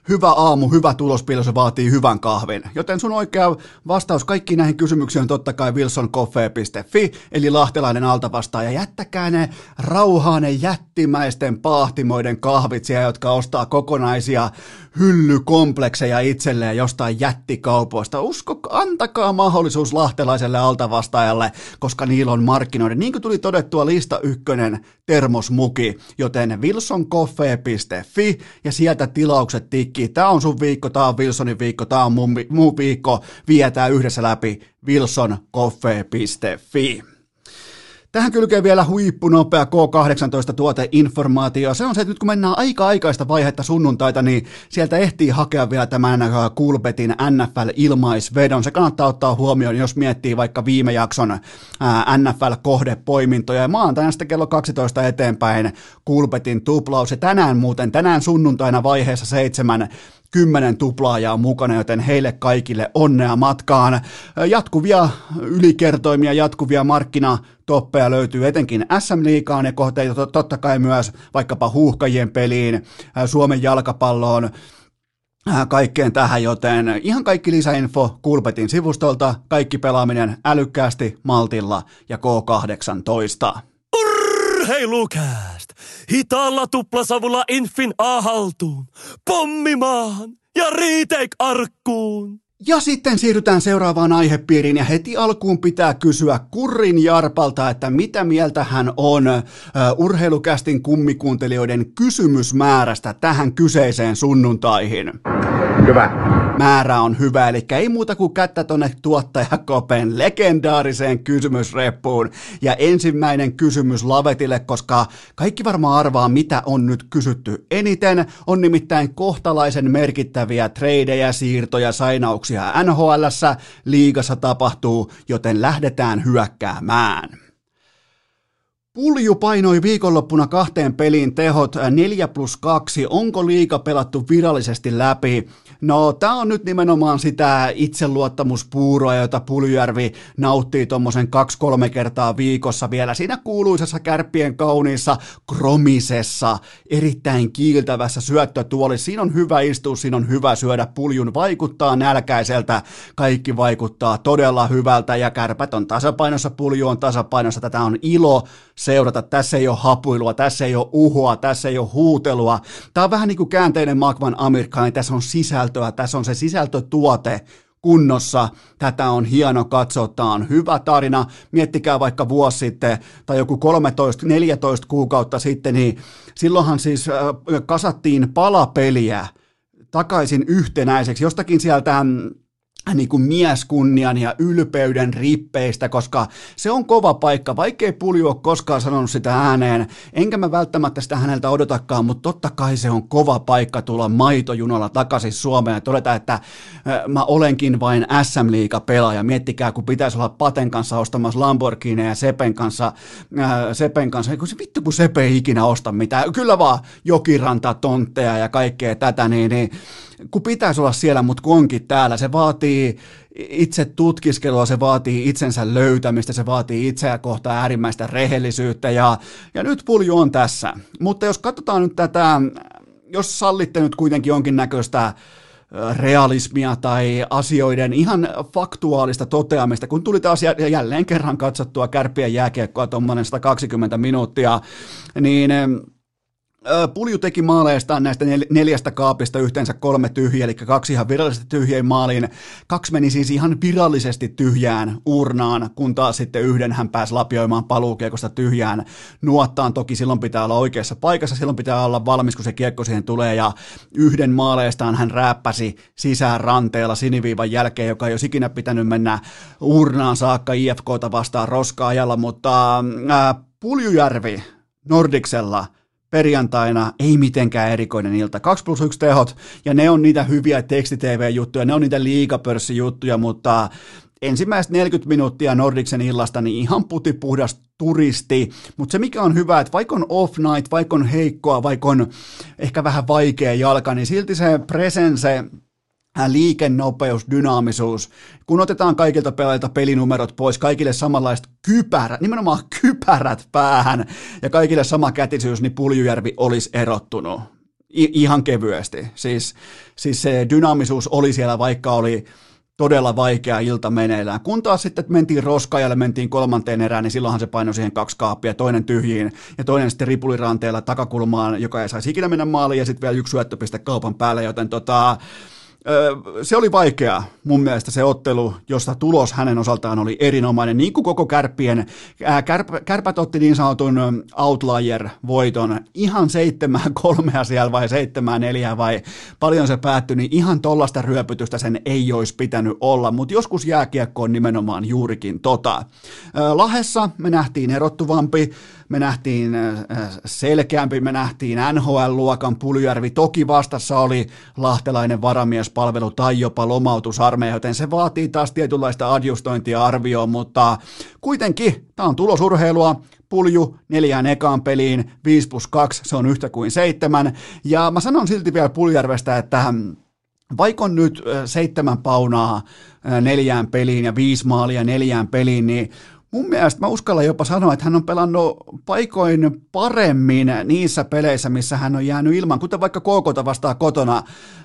hyvä aamu, hyvä tulospilo, se vaatii hyvän kahvin. Joten sun oikea vastaus kaikkiin näihin kysymyksiin on totta kai wilsoncoffee.fi, eli lahtelainen altavastaaja. Jättäkää ne rauhaan ne jättimäisten pahtimoiden kahvit siellä, jotka ostaa kokonaisia hyllykomplekseja itselleen jostain jättikaupoista. Usko, antakaa mahdollisuus lahtelaiselle altavastaajalle, koska niillä on markkinoiden. Niin kuin tuli todettua lista ykkönen termosmuki, joten wilsoncoffee.fi ja sieltä tilaukset tikkii. Tämä on sun viikko, tämä on Wilsonin viikko, tämä on mun, mun viikko. Vietää yhdessä läpi wilsoncoffee.fi. Tähän kylkee vielä huippunopea K18 tuoteinformaatio. Se on se, että nyt kun mennään aika aikaista vaihetta sunnuntaita, niin sieltä ehtii hakea vielä tämän Kulpetin NFL-ilmaisvedon. Se kannattaa ottaa huomioon, jos miettii vaikka viime jakson NFL-kohdepoimintoja. Ja maantaina sitten kello 12 eteenpäin Kulpetin tuplaus. Ja tänään muuten, tänään sunnuntaina vaiheessa seitsemän kymmenen tuplaajaa mukana, joten heille kaikille onnea matkaan. Jatkuvia ylikertoimia, jatkuvia markkinatoppeja löytyy etenkin SM-liigaan ja kohteita totta kai myös vaikkapa huuhkajien peliin, Suomen jalkapalloon, kaikkeen tähän, joten ihan kaikki lisäinfo Kulpetin sivustolta, kaikki pelaaminen älykkäästi, maltilla ja K18. Urheilukääst! Hitaalla tuplasavulla Infin A-haltuun, pommimaan ja retake arkkuun. Ja sitten siirrytään seuraavaan aihepiiriin ja heti alkuun pitää kysyä Kurrin Jarpalta, että mitä mieltä hän on uh, urheilukästin kummikuuntelijoiden kysymysmäärästä tähän kyseiseen sunnuntaihin. Hyvä. Määrä on hyvä, eli ei muuta kuin kättä tonne tuottajakopen legendaariseen kysymysreppuun. Ja ensimmäinen kysymys Lavetille, koska kaikki varmaan arvaa, mitä on nyt kysytty eniten. On nimittäin kohtalaisen merkittäviä tradeja, siirtoja, sainauksia NHLssä, liigassa tapahtuu, joten lähdetään hyökkäämään. Pulju painoi viikonloppuna kahteen peliin tehot 4 plus 2. Onko liika pelattu virallisesti läpi? No, tämä on nyt nimenomaan sitä itseluottamuspuuroa, jota Puljujärvi nauttii tuommoisen kaksi-kolme kertaa viikossa vielä siinä kuuluisessa kärppien kauniissa kromisessa, erittäin kiiltävässä syöttötuolissa. Siinä on hyvä istua, siinä on hyvä syödä. Puljun vaikuttaa nälkäiseltä, kaikki vaikuttaa todella hyvältä ja kärpät on tasapainossa, pulju on tasapainossa. Tätä on ilo seurata. Tässä ei ole hapuilua, tässä ei ole uhoa, tässä ei ole huutelua. Tämä on vähän niin kuin käänteinen Magvan Amerikkaan, tässä on sisältöä, tässä on se sisältötuote, kunnossa. Tätä on hieno katsoa, tämä on hyvä tarina. Miettikää vaikka vuosi sitten tai joku 13-14 kuukautta sitten, niin silloinhan siis kasattiin palapeliä takaisin yhtenäiseksi. Jostakin sieltä niin kuin mieskunnian ja ylpeyden rippeistä, koska se on kova paikka, vaikkei Pulju ole koskaan sanonut sitä ääneen, enkä mä välttämättä sitä häneltä odotakaan, mutta totta kai se on kova paikka tulla maitojunalla takaisin Suomeen ja todeta, että mä olenkin vain SM-liiga pelaaja. Miettikää, kun pitäisi olla Paten kanssa ostamassa Lamborghini ja Sepen kanssa, ää, Sepen kanssa, kun se vittu kun Sepe ei ikinä osta mitään, kyllä vaan jokiranta, tontteja ja kaikkea tätä, niin, niin kun pitäisi olla siellä, mutta kun onkin täällä, se vaatii itse tutkiskelua, se vaatii itsensä löytämistä, se vaatii itseä kohtaa äärimmäistä rehellisyyttä ja, ja nyt pulju on tässä. Mutta jos katsotaan nyt tätä, jos sallitte nyt kuitenkin jonkinnäköistä realismia tai asioiden ihan faktuaalista toteamista, kun tuli taas jälleen kerran katsottua kärppien jääkiekkoa tuommoinen 120 minuuttia, niin Pulju teki maaleistaan näistä neljästä kaapista yhteensä kolme tyhjiä, eli kaksi ihan virallisesti tyhjään maaliin. Kaksi meni siis ihan virallisesti tyhjään urnaan, kun taas sitten yhden hän pääsi lapioimaan paluukiekosta tyhjään nuottaan. Toki silloin pitää olla oikeassa paikassa, silloin pitää olla valmis, kun se kiekko siihen tulee, ja yhden maaleistaan hän rääppäsi sisään ranteella siniviivan jälkeen, joka ei olisi ikinä pitänyt mennä urnaan saakka IFKta vastaan roska-ajalla, mutta äh, Puljujärvi Nordiksella – perjantaina ei mitenkään erikoinen ilta. 2 plus 1 tehot, ja ne on niitä hyviä tekstitv-juttuja, ne on niitä liikapörssijuttuja, mutta ensimmäiset 40 minuuttia Nordiksen illasta, niin ihan putipuhdas turisti, mutta se mikä on hyvä, että vaikka on off night, vaikka on heikkoa, vaikka on ehkä vähän vaikea jalka, niin silti se presence, liikennopeus, dynaamisuus, kun otetaan kaikilta pelaajilta pelinumerot pois, kaikille samanlaiset kypärät, nimenomaan kypärät päähän ja kaikille sama kätisyys, niin Puljujärvi olisi erottunut I- ihan kevyesti. Siis, siis se dynaamisuus oli siellä, vaikka oli todella vaikea ilta meneillään. Kun taas sitten mentiin roskaajalle, mentiin kolmanteen erään, niin silloinhan se painoi siihen kaksi kaappia, toinen tyhjiin ja toinen sitten ripuliranteella takakulmaan, joka ei saisi ikinä mennä maaliin ja sitten vielä yksi syöttöpiste kaupan päälle, joten tota, se oli vaikea mun mielestä se ottelu, josta tulos hänen osaltaan oli erinomainen, niin kuin koko kärppien. Kärp, kärpät otti niin sanotun outlier-voiton, ihan seitsemään kolmea siellä vai seitsemään neljää vai paljon se päättyi, niin ihan tollasta ryöpytystä sen ei olisi pitänyt olla, mutta joskus jääkiekko on nimenomaan juurikin tota. Lahessa me nähtiin erottuvampi, me nähtiin selkeämpi, me nähtiin NHL-luokan Puljärvi, toki vastassa oli lahtelainen varamiespalvelu tai jopa lomautusarmeija, joten se vaatii taas tietynlaista adjustointia arvioon, mutta kuitenkin tämä on tulosurheilua, pulju neljään ekaan peliin, 5 plus 2, se on yhtä kuin seitsemän, ja mä sanon silti vielä Puljärvestä, että vaikka on nyt seitsemän paunaa neljään peliin ja viisi maalia neljään peliin, niin mun mielestä mä uskallan jopa sanoa, että hän on pelannut paikoin paremmin niissä peleissä, missä hän on jäänyt ilman, kuten vaikka Koukota vastaa kotona.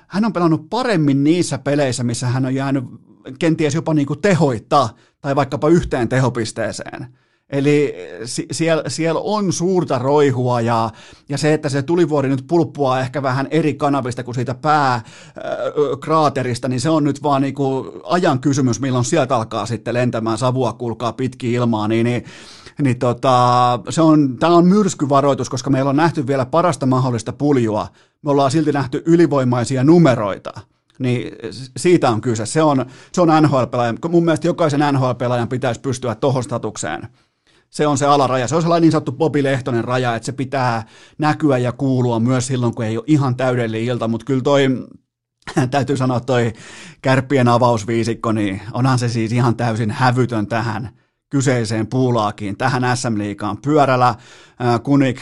Hän on pelannut paremmin niissä peleissä, missä hän on jäänyt kenties jopa niin kuin tehoittaa tai vaikkapa yhteen tehopisteeseen. Eli siellä, siellä on suurta roihua ja, ja se, että se tulivuori nyt pulppua ehkä vähän eri kanavista kuin siitä pääkraaterista, niin se on nyt vaan niin kuin ajan kysymys, milloin sieltä alkaa sitten lentämään savua, kulkaa pitkin ilmaa, niin, niin niin tota, se on, tämä on myrskyvaroitus, koska meillä on nähty vielä parasta mahdollista puljua. Me ollaan silti nähty ylivoimaisia numeroita niin siitä on kyse. Se on, se on NHL-pelaaja. Mun mielestä jokaisen NHL-pelaajan pitäisi pystyä tuohon statukseen se on se alaraja. Se on sellainen niin sanottu Bobi Lehtonen raja, että se pitää näkyä ja kuulua myös silloin, kun ei ole ihan täydellinen ilta, mutta kyllä toi, täytyy sanoa toi kärppien avausviisikko, niin onhan se siis ihan täysin hävytön tähän kyseiseen puulaakiin, tähän SM-liikaan. Pyörällä, Kunik,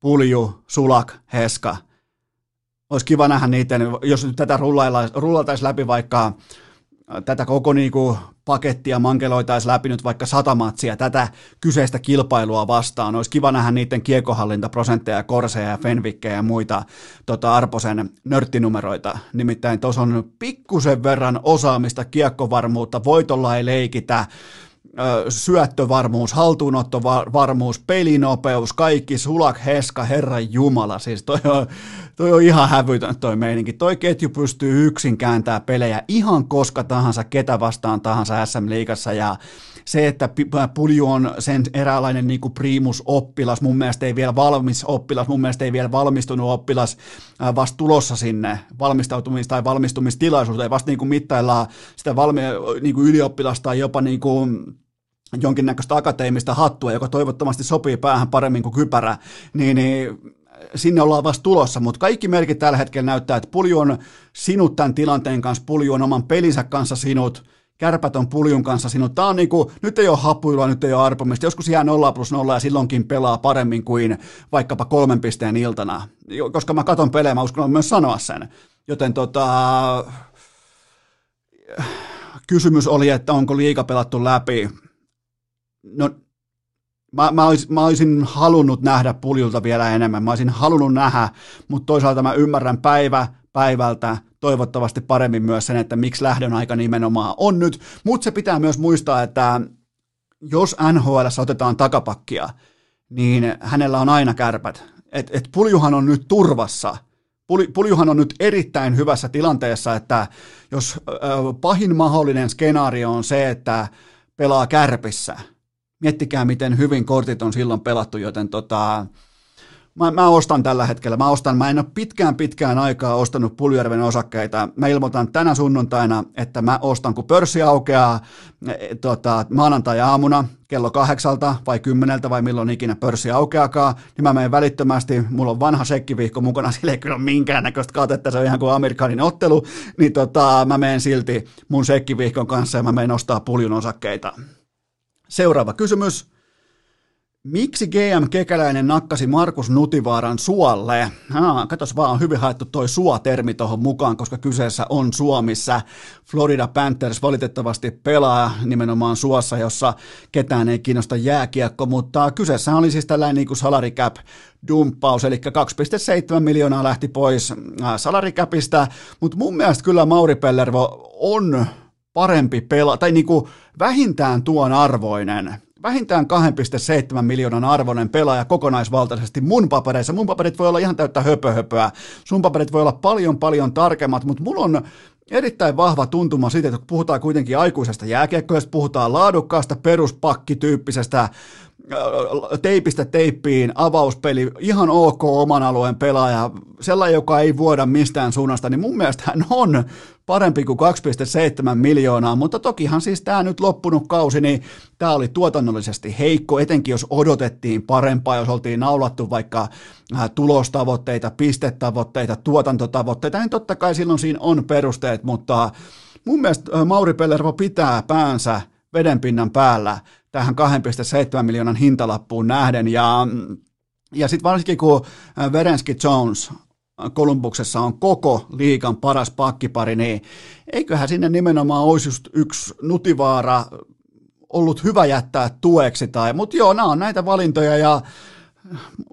Pulju, Sulak, Heska. Olisi kiva nähdä niiden, jos nyt tätä rullailtaisiin läpi vaikka tätä koko niinku pakettia mankeloitaisiin läpi nyt vaikka sata matsia tätä kyseistä kilpailua vastaan. Olisi kiva nähdä niiden kiekohallintaprosentteja, korseja ja fenvikkejä ja muita tota Arposen nörttinumeroita. Nimittäin tuossa on pikkusen verran osaamista, kiekkovarmuutta, voitolla ei leikitä, syöttövarmuus, haltuunottovarmuus, pelinopeus, kaikki sulak, heska, herran jumala, siis toi on, toi on ihan hävytön toi meininki. Toi ketju pystyy yksin kääntää pelejä ihan koska tahansa, ketä vastaan tahansa SM-liigassa ja se, että Pulju on sen eräänlainen niin kuin primus-oppilas, mun mielestä ei vielä valmis oppilas, mun mielestä ei vielä valmistunut oppilas vasta tulossa sinne valmistautumis- tai valmistumistilaisuuteen, vasta niin kuin mittaillaan sitä valmi- niin kuin ylioppilasta tai jopa niin kuin jonkinnäköistä akateemista hattua, joka toivottavasti sopii päähän paremmin kuin kypärä, niin, niin sinne ollaan vasta tulossa, mutta kaikki merkit tällä hetkellä näyttää, että Pulju on sinut tämän tilanteen kanssa, Pulju on oman pelinsä kanssa sinut, kärpät on puljun kanssa sinut. Tää on niinku, nyt ei ole hapuilua, nyt ei ole arpomista. Joskus jää 0 plus 0 ja silloinkin pelaa paremmin kuin vaikkapa kolmen pisteen iltana. Koska mä katon pelejä, mä uskon myös sanoa sen. Joten tota, kysymys oli, että onko liika pelattu läpi. No mä, mä, olis, mä olisin halunnut nähdä puljulta vielä enemmän, mä olisin halunnut nähdä, mutta toisaalta mä ymmärrän päivä päivältä toivottavasti paremmin myös sen, että miksi lähdön aika nimenomaan on nyt, mutta se pitää myös muistaa, että jos NHL otetaan takapakkia, niin hänellä on aina kärpät. Et, et puljuhan on nyt turvassa. Puljuhan on nyt erittäin hyvässä tilanteessa, että jos pahin mahdollinen skenaario on se, että pelaa kärpissä – miettikää miten hyvin kortit on silloin pelattu, joten tota, mä, mä ostan tällä hetkellä, mä ostan, mä en ole pitkään pitkään aikaa ostanut Puljärven osakkeita, mä ilmoitan tänä sunnuntaina, että mä ostan, kun pörssi aukeaa e, tota, maanantai-aamuna kello kahdeksalta vai kymmeneltä vai milloin ikinä pörssi aukeakaan, niin mä menen välittömästi, mulla on vanha sekkivihko mukana, sillä ei kyllä ole minkäännäköistä katetta, se on ihan kuin amerikanin ottelu, niin tota, mä menen silti mun sekkivihkon kanssa ja mä menen ostaa puljun osakkeita. Seuraava kysymys. Miksi GM Kekäläinen nakkasi Markus Nutivaaran suolle? Ah, katos vaan, on hyvin haettu toi suo-termi tuohon mukaan, koska kyseessä on Suomissa. Florida Panthers valitettavasti pelaa nimenomaan suossa, jossa ketään ei kiinnosta jääkiekko, mutta kyseessä oli siis tällainen niin kuin salary cap dumppaus, eli 2,7 miljoonaa lähti pois salary capista, mutta mun mielestä kyllä Mauri Pellervo on parempi pelaa, tai niin kuin vähintään tuon arvoinen, vähintään 2,7 miljoonan arvoinen pelaaja kokonaisvaltaisesti mun papereissa. Mun paperit voi olla ihan täyttä höpöhöpöä, sun paperit voi olla paljon paljon tarkemmat, mutta mulla on erittäin vahva tuntuma siitä, että puhutaan kuitenkin aikuisesta jääkiekkoista, puhutaan laadukkaasta peruspakkityyppisestä teipistä teippiin, avauspeli, ihan ok oman alueen pelaaja, sellainen, joka ei vuoda mistään suunnasta, niin mun mielestä hän on parempi kuin 2,7 miljoonaa, mutta tokihan siis tämä nyt loppunut kausi, niin tämä oli tuotannollisesti heikko, etenkin jos odotettiin parempaa, jos oltiin naulattu vaikka äh, tulostavoitteita, pistetavoitteita, tuotantotavoitteita, niin totta kai silloin siinä on perusteet, mutta mun mielestä äh, Mauri Pellervo pitää päänsä vedenpinnan päällä tähän 2,7 miljoonan hintalappuun nähden. Ja, ja sitten varsinkin kun Verenski Jones Kolumbuksessa on koko liikan paras pakkipari, niin eiköhän sinne nimenomaan olisi just yksi nutivaara ollut hyvä jättää tueksi. Tai, mutta joo, nämä on näitä valintoja ja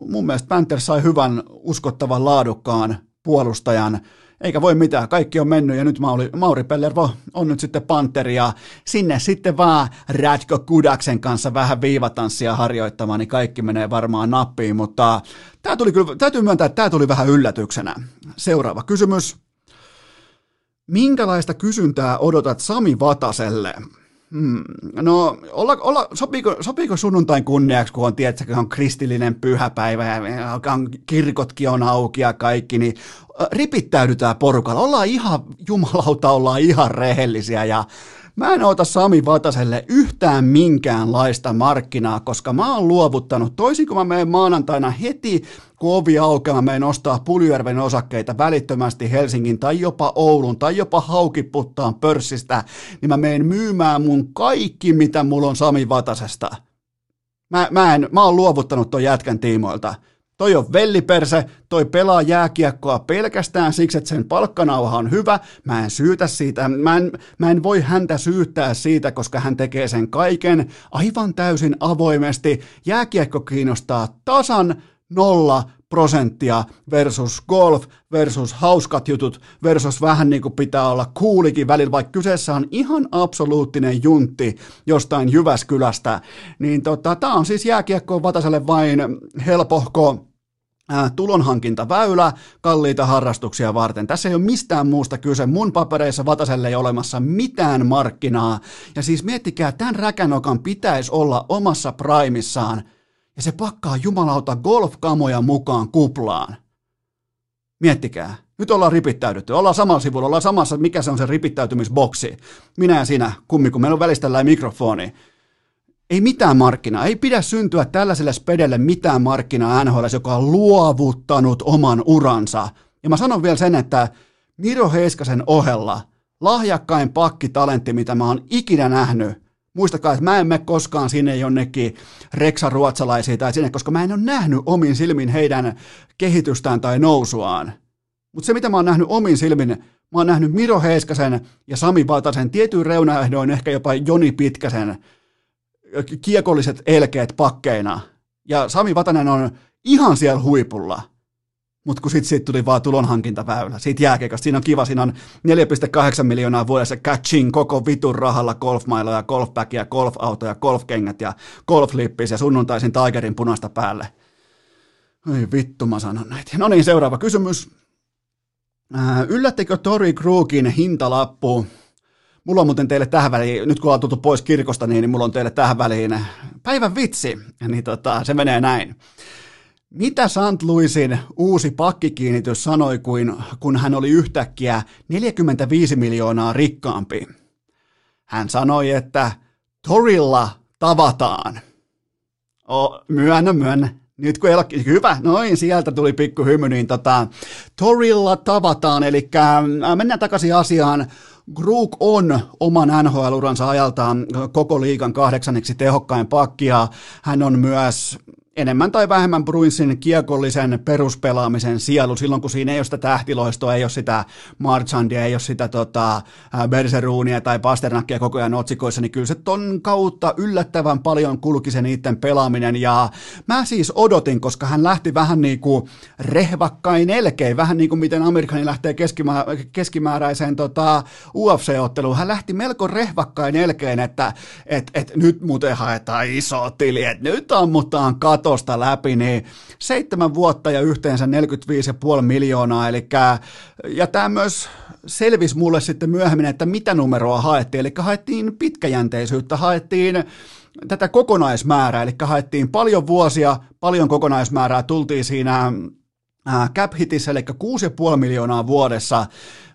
mun mielestä Panthers sai hyvän, uskottavan, laadukkaan puolustajan eikä voi mitään, kaikki on mennyt ja nyt Mauri, Mauri Pellervo on nyt sitten Panteri ja sinne sitten vaan Radko Kudaksen kanssa vähän viivatanssia harjoittamaan, niin kaikki menee varmaan nappiin, mutta tämä tuli kyllä, täytyy myöntää, että tämä tuli vähän yllätyksenä. Seuraava kysymys. Minkälaista kysyntää odotat Sami Vataselle? Hmm. No, olla, olla, sopiiko, sopiiko sunnuntain kunniaksi, kun on, tiedätkö, on kristillinen pyhäpäivä ja kirkotkin on auki ja kaikki, niin ripittäydytään porukalla. Ollaan ihan, jumalauta, ollaan ihan rehellisiä ja Mä en ota Sami Vataselle yhtään minkäänlaista markkinaa, koska mä oon luovuttanut, toisin kuin mä menen maanantaina heti, kun ovi aukeaa, mä ostaa Puljärven osakkeita välittömästi Helsingin tai jopa Oulun tai jopa Haukiputtaan pörssistä, niin mä menen myymään mun kaikki, mitä mulla on Sami Vatasesta. Mä, mä, en, mä oon luovuttanut ton jätkän tiimoilta. Toi on velliperse, toi pelaa jääkiekkoa pelkästään siksi, että sen palkkanauha on hyvä. Mä en syytä siitä, mä en, mä en voi häntä syyttää siitä, koska hän tekee sen kaiken aivan täysin avoimesti. Jääkiekko kiinnostaa tasan nolla prosenttia versus golf versus hauskat jutut versus vähän niin kuin pitää olla kuulikin välillä, vaikka kyseessä on ihan absoluuttinen juntti jostain Jyväskylästä, niin tota, tämä on siis jääkiekko Vataselle vain helpohko tulonhankintaväylä kalliita harrastuksia varten. Tässä ei ole mistään muusta kyse. Mun papereissa Vataselle ei ole olemassa mitään markkinaa. Ja siis miettikää, tämän räkänokan pitäisi olla omassa primissaan. Ja se pakkaa jumalauta golfkamoja mukaan kuplaan. Miettikää. Nyt ollaan ripittäydytty. Ollaan samalla sivulla, ollaan samassa, mikä se on se ripittäytymisboksi. Minä ja sinä, kummi, kun meillä on välistä mikrofoni ei mitään markkinaa, ei pidä syntyä tällaiselle spedelle mitään markkinaa NHL, joka on luovuttanut oman uransa. Ja mä sanon vielä sen, että Miro Heiskasen ohella lahjakkain pakkitalentti, mitä mä oon ikinä nähnyt, muistakaa, että mä en mene koskaan sinne jonnekin reksa ruotsalaisia tai sinne, koska mä en ole nähnyt omin silmin heidän kehitystään tai nousuaan. Mutta se, mitä mä oon nähnyt omin silmin, mä oon nähnyt Miro Heiskasen ja Sami Vatasen tietyin reunaehdoin, ehkä jopa Joni Pitkäsen kiekolliset elkeet pakkeina. Ja Sami Vatanen on ihan siellä huipulla. Mutta kun sitten siitä tuli vaan tulonhankintaväylä, siitä jääkeikosta, siinä on kiva, siinä on 4,8 miljoonaa vuodessa catching koko vitun rahalla golfmailoja, golfbackia, golfautoja, golfkengät ja golflippis ja sunnuntaisin Tigerin punasta päälle. Ei vittu, mä sanon näitä. No niin, seuraava kysymys. Yllättekö Tori Krugin hintalappu Mulla on muuten teille tähän väliin, nyt kun ollaan tultu pois kirkosta, niin, niin mulla on teille tähän väliin päivän vitsi, niin tota, se menee näin. Mitä St. Louisin uusi pakkikiinnitys sanoi, kuin, kun hän oli yhtäkkiä 45 miljoonaa rikkaampi? Hän sanoi, että torilla tavataan. O, myönnä, myönnä. Nyt kun elokki, hyvä, noin, sieltä tuli pikku hymy, niin tota, torilla tavataan, eli äh, mennään takaisin asiaan. Grook on oman NHL-uransa ajaltaan koko liigan kahdeksanneksi tehokkain pakki ja hän on myös enemmän tai vähemmän Bruinsin kiekollisen peruspelaamisen sielu silloin, kun siinä ei ole sitä tähtiloistoa, ei ole sitä Marchandia, ei ole sitä tota, Berseruunia tai Pasternakkia koko ajan otsikoissa, niin kyllä se ton kautta yllättävän paljon kulki se niiden pelaaminen. Ja mä siis odotin, koska hän lähti vähän niin kuin rehvakkain elkein, vähän niin kuin miten Amerikani lähtee keskimä, keskimääräiseen tota, UFC-otteluun, hän lähti melko rehvakkain elkein, että et, et nyt muuten haetaan iso tili, että nyt ammutaan kato lotosta läpi, niin seitsemän vuotta ja yhteensä 45,5 miljoonaa, eli ja tämä myös selvisi mulle sitten myöhemmin, että mitä numeroa haettiin, eli haettiin pitkäjänteisyyttä, haettiin tätä kokonaismäärää, eli haettiin paljon vuosia, paljon kokonaismäärää, tultiin siinä cap hitissä, eli 6,5 miljoonaa vuodessa.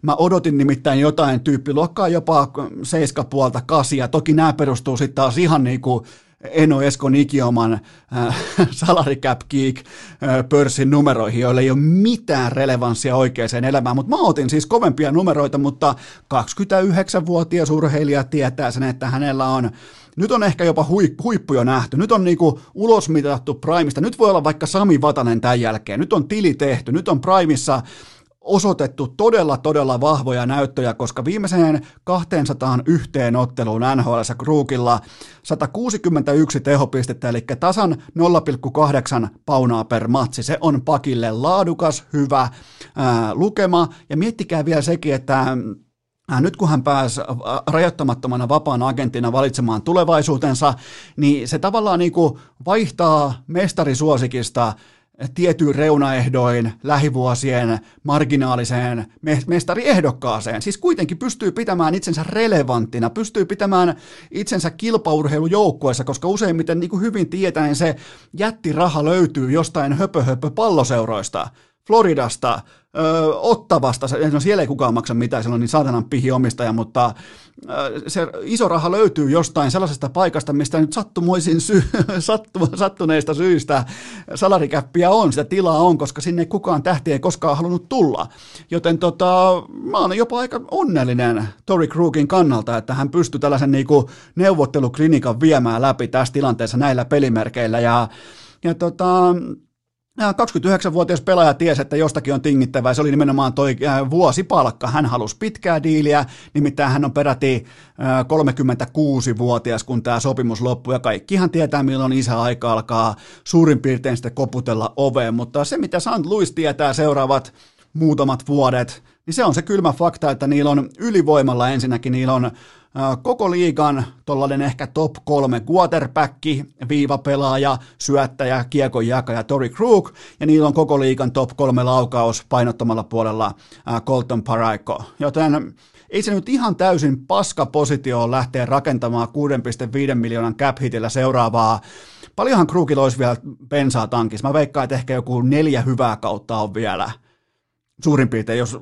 Mä odotin nimittäin jotain tyyppiluokkaa jopa 7,5 kasia. Toki nämä perustuu sitten taas ihan niin kuin Eno Eskon ikioman äh, salary cap geek äh, pörssin numeroihin, joille ei ole mitään relevanssia oikeaan elämään, mutta mä otin siis kovempia numeroita, mutta 29-vuotias urheilija tietää sen, että hänellä on nyt on ehkä jopa huippu jo nähty. Nyt on niinku ulosmitattu Primesta. Nyt voi olla vaikka Sami Vatanen tämän jälkeen. Nyt on tili tehty. Nyt on Primissa osoitettu todella, todella vahvoja näyttöjä, koska viimeiseen 201 otteluun NHL Kruukilla 161 tehopistettä, eli tasan 0,8 paunaa per matsi. Se on pakille laadukas, hyvä ää, lukema, ja miettikää vielä sekin, että nyt kun hän pääsi rajoittamattomana vapaan agentina valitsemaan tulevaisuutensa, niin se tavallaan niin kuin vaihtaa mestarisuosikista tietyin reunaehdoin lähivuosien marginaaliseen mestariehdokkaaseen. Siis kuitenkin pystyy pitämään itsensä relevanttina, pystyy pitämään itsensä kilpaurheilujoukkueessa, koska useimmiten niin kuin hyvin tietäen se jättiraha löytyy jostain höpö, höpö palloseuroista. Floridasta, ö, Ottavasta, no siellä ei kukaan maksa mitään, siellä on niin saatanan pihi omistaja, mutta ö, se iso raha löytyy jostain sellaisesta paikasta, mistä nyt sattumoisin sy- sattu- sattuneista syistä salarikäppiä on, sitä tilaa on, koska sinne kukaan tähti ei koskaan halunnut tulla. Joten tota, mä oon jopa aika onnellinen Tori Krugin kannalta, että hän pystyy tällaisen niinku neuvotteluklinikan viemään läpi tässä tilanteessa näillä pelimerkeillä. Ja ja tota, 29-vuotias pelaaja tiesi, että jostakin on tingittävää. Se oli nimenomaan toi vuosipalkka. Hän halusi pitkää diiliä, nimittäin hän on peräti 36-vuotias, kun tämä sopimus loppui. Ja kaikkihan tietää, milloin isä aika alkaa suurin piirtein sitten koputella oveen. Mutta se, mitä St. Louis tietää seuraavat muutamat vuodet, niin se on se kylmä fakta, että niillä on ylivoimalla ensinnäkin, niillä on koko liigan tollainen ehkä top kolme quarterback, viivapelaaja, syöttäjä, kiekon jakaja Tori Krug, ja niillä on koko liigan top kolme laukaus painottamalla puolella Colton Paraiko. Joten ei se nyt ihan täysin paska positio lähteä rakentamaan 6,5 miljoonan cap hitillä seuraavaa Paljonhan Krugilla olisi vielä bensaa tankissa. Mä veikkaan, että ehkä joku neljä hyvää kautta on vielä suurin piirtein, jos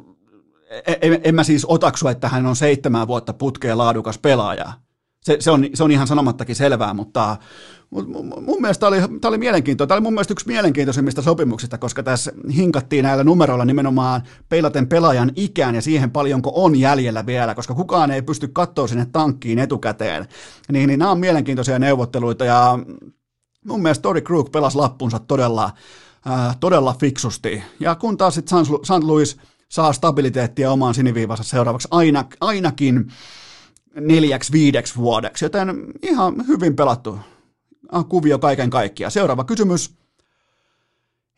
en, en mä siis otaksu, että hän on seitsemän vuotta putkeen laadukas pelaaja. Se, se, on, se on ihan sanomattakin selvää, mutta mun mielestä tämä oli, tämä oli mielenkiintoinen. Tämä oli mun mielestä yksi mielenkiintoisimmista sopimuksista, koska tässä hinkattiin näillä numeroilla nimenomaan peilaten pelaajan ikään ja siihen paljonko on jäljellä vielä, koska kukaan ei pysty katsoa sinne tankkiin etukäteen. Niin, niin nämä on mielenkiintoisia neuvotteluita ja mun mielestä Tori Krug pelasi lappunsa todella, äh, todella fiksusti. Ja kun taas sitten St. Louis – saa stabiliteettia omaan siniviivansa seuraavaksi aina, ainakin neljäksi viideksi vuodeksi, joten ihan hyvin pelattu kuvio kaiken kaikkiaan. Seuraava kysymys.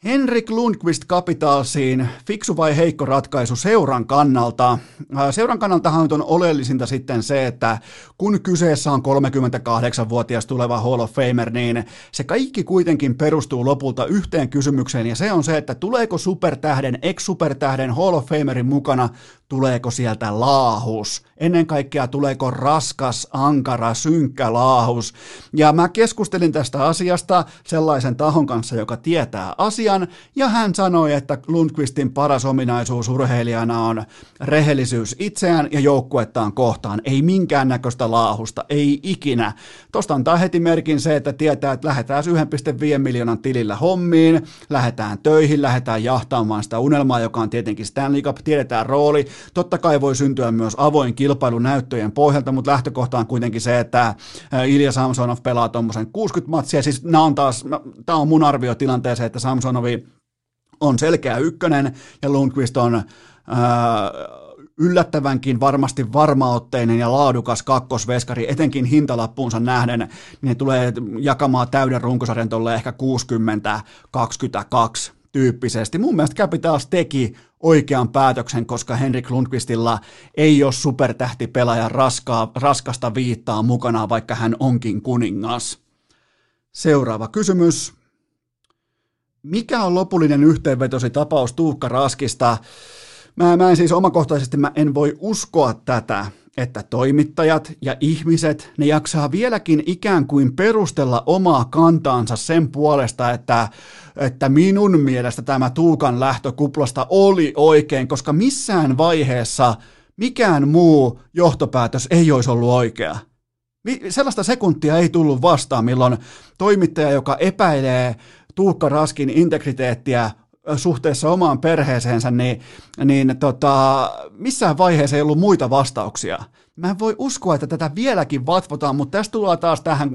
Henrik Lundqvist Capitalsiin, fiksu vai heikko ratkaisu seuran kannalta? Äh, seuran kannaltahan on oleellisinta sitten se, että kun kyseessä on 38-vuotias tuleva Hall of Famer, niin se kaikki kuitenkin perustuu lopulta yhteen kysymykseen, ja se on se, että tuleeko supertähden, ex-supertähden Hall of Famerin mukana tuleeko sieltä laahus. Ennen kaikkea tuleeko raskas, ankara, synkkä laahus. Ja mä keskustelin tästä asiasta sellaisen tahon kanssa, joka tietää asian, ja hän sanoi, että Lundqvistin paras ominaisuus urheilijana on rehellisyys itseään ja joukkuettaan kohtaan. Ei minkäännäköistä laahusta, ei ikinä. Tosta antaa heti merkin se, että tietää, että lähdetään 1,5 miljoonan tilillä hommiin, lähdetään töihin, lähdetään jahtaamaan sitä unelmaa, joka on tietenkin Stanley Cup, tiedetään rooli, Totta kai voi syntyä myös avoin kilpailu näyttöjen pohjalta, mutta lähtökohta on kuitenkin se, että Ilja Samsonov pelaa tuommoisen 60 matsia. Siis nämä on taas, tämä on mun arvio tilanteeseen, että Samsonovi on selkeä ykkönen ja Lundqvist on ää, yllättävänkin varmasti varmaotteinen ja laadukas kakkosveskari, etenkin hintalappuunsa nähden, niin ne tulee jakamaan täyden runkosarjan tuolle ehkä 60-22 tyyppisesti. Mun mielestä Capitals teki oikean päätöksen, koska Henrik Lundqvistilla ei ole supertähtipelaajan raskaa, raskasta viittaa mukana, vaikka hän onkin kuningas. Seuraava kysymys. mikä on lopullinen yhteenvetosi tapaus Tuukka Raskista? Mä, mä en siis omakohtaisesti mä en voi uskoa tätä, että toimittajat ja ihmiset, ne jaksaa vieläkin ikään kuin perustella omaa kantaansa sen puolesta, että, että minun mielestä tämä Tuukan lähtö kuplasta oli oikein, koska missään vaiheessa mikään muu johtopäätös ei olisi ollut oikea. Sellaista sekuntia ei tullut vastaan, milloin toimittaja, joka epäilee Tuukka Raskin integriteettiä suhteessa omaan perheeseensä, niin, niin tota, missään vaiheessa ei ollut muita vastauksia. Mä en voi uskoa, että tätä vieläkin vatvotaan, mutta tästä tullaan taas tähän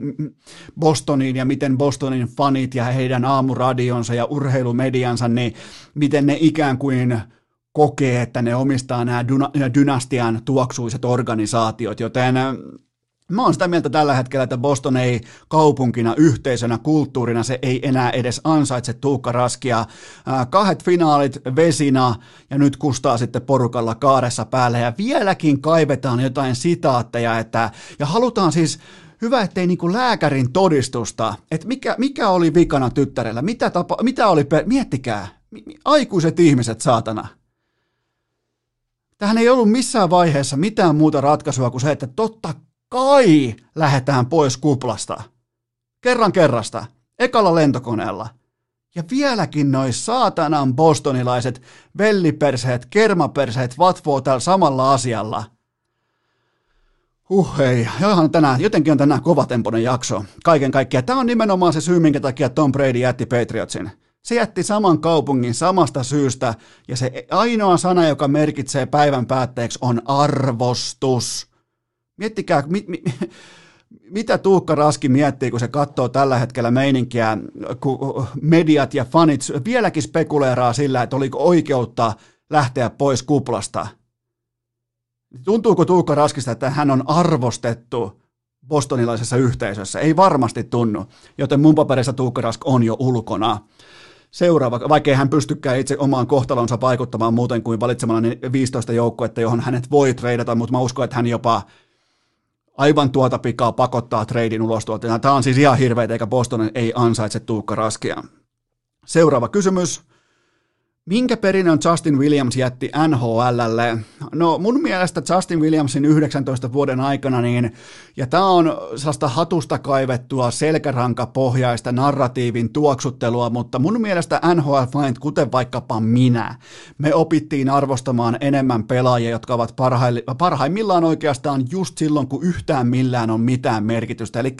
Bostoniin ja miten Bostonin fanit ja heidän aamuradionsa ja urheilumediansa, niin miten ne ikään kuin kokee, että ne omistaa nämä dynastian tuoksuiset organisaatiot, joten Mä oon sitä mieltä tällä hetkellä, että Boston ei kaupunkina, yhteisönä, kulttuurina, se ei enää edes ansaitse Tuukka Raskia. kahdet finaalit vesina ja nyt kustaa sitten porukalla kaaressa päälle ja vieläkin kaivetaan jotain sitaatteja, että, ja halutaan siis hyvä, ettei niinku lääkärin todistusta, että mikä, mikä oli vikana tyttärellä, mitä, tapa, mitä oli, miettikää, aikuiset ihmiset, saatana. Tähän ei ollut missään vaiheessa mitään muuta ratkaisua kuin se, että totta kai lähdetään pois kuplasta. Kerran kerrasta, ekalla lentokoneella. Ja vieläkin nois saatanan bostonilaiset velliperseet, kermaperseet vatvoo täällä samalla asialla. Huh hei, johan tänään, jotenkin on tänään kovatempoinen jakso. Kaiken kaikkiaan. Tämä on nimenomaan se syy, minkä takia Tom Brady jätti Patriotsin. Se jätti saman kaupungin samasta syystä, ja se ainoa sana, joka merkitsee päivän päätteeksi, on arvostus. Miettikää, mi, mi, mitä Tuukka Raski miettii, kun se katsoo tällä hetkellä meininkiä, kun mediat ja fanit vieläkin spekuleeraa sillä, että oliko oikeutta lähteä pois kuplasta. Tuntuuko Tuukka Raskista, että hän on arvostettu bostonilaisessa yhteisössä? Ei varmasti tunnu, joten mun paperissa Tuukka Rask on jo ulkona. Seuraava, vaikkei hän pystykään itse omaan kohtalonsa vaikuttamaan muuten kuin valitsemalla 15 joukkuetta, johon hänet voi treidata, mutta mä uskon, että hän jopa aivan tuota pikaa pakottaa treidin ulos tuolta. Tämä on siis ihan hirveä, eikä Boston ei ansaitse Tuukka Raskia. Seuraava kysymys. Minkä perinnön Justin Williams jätti NHLlle? No mun mielestä Justin Williamsin 19 vuoden aikana, niin, ja tämä on sellaista hatusta kaivettua selkärankapohjaista narratiivin tuoksuttelua, mutta mun mielestä nhl Find, kuten vaikkapa minä, me opittiin arvostamaan enemmän pelaajia, jotka ovat parhaimmillaan oikeastaan just silloin, kun yhtään millään on mitään merkitystä. Eli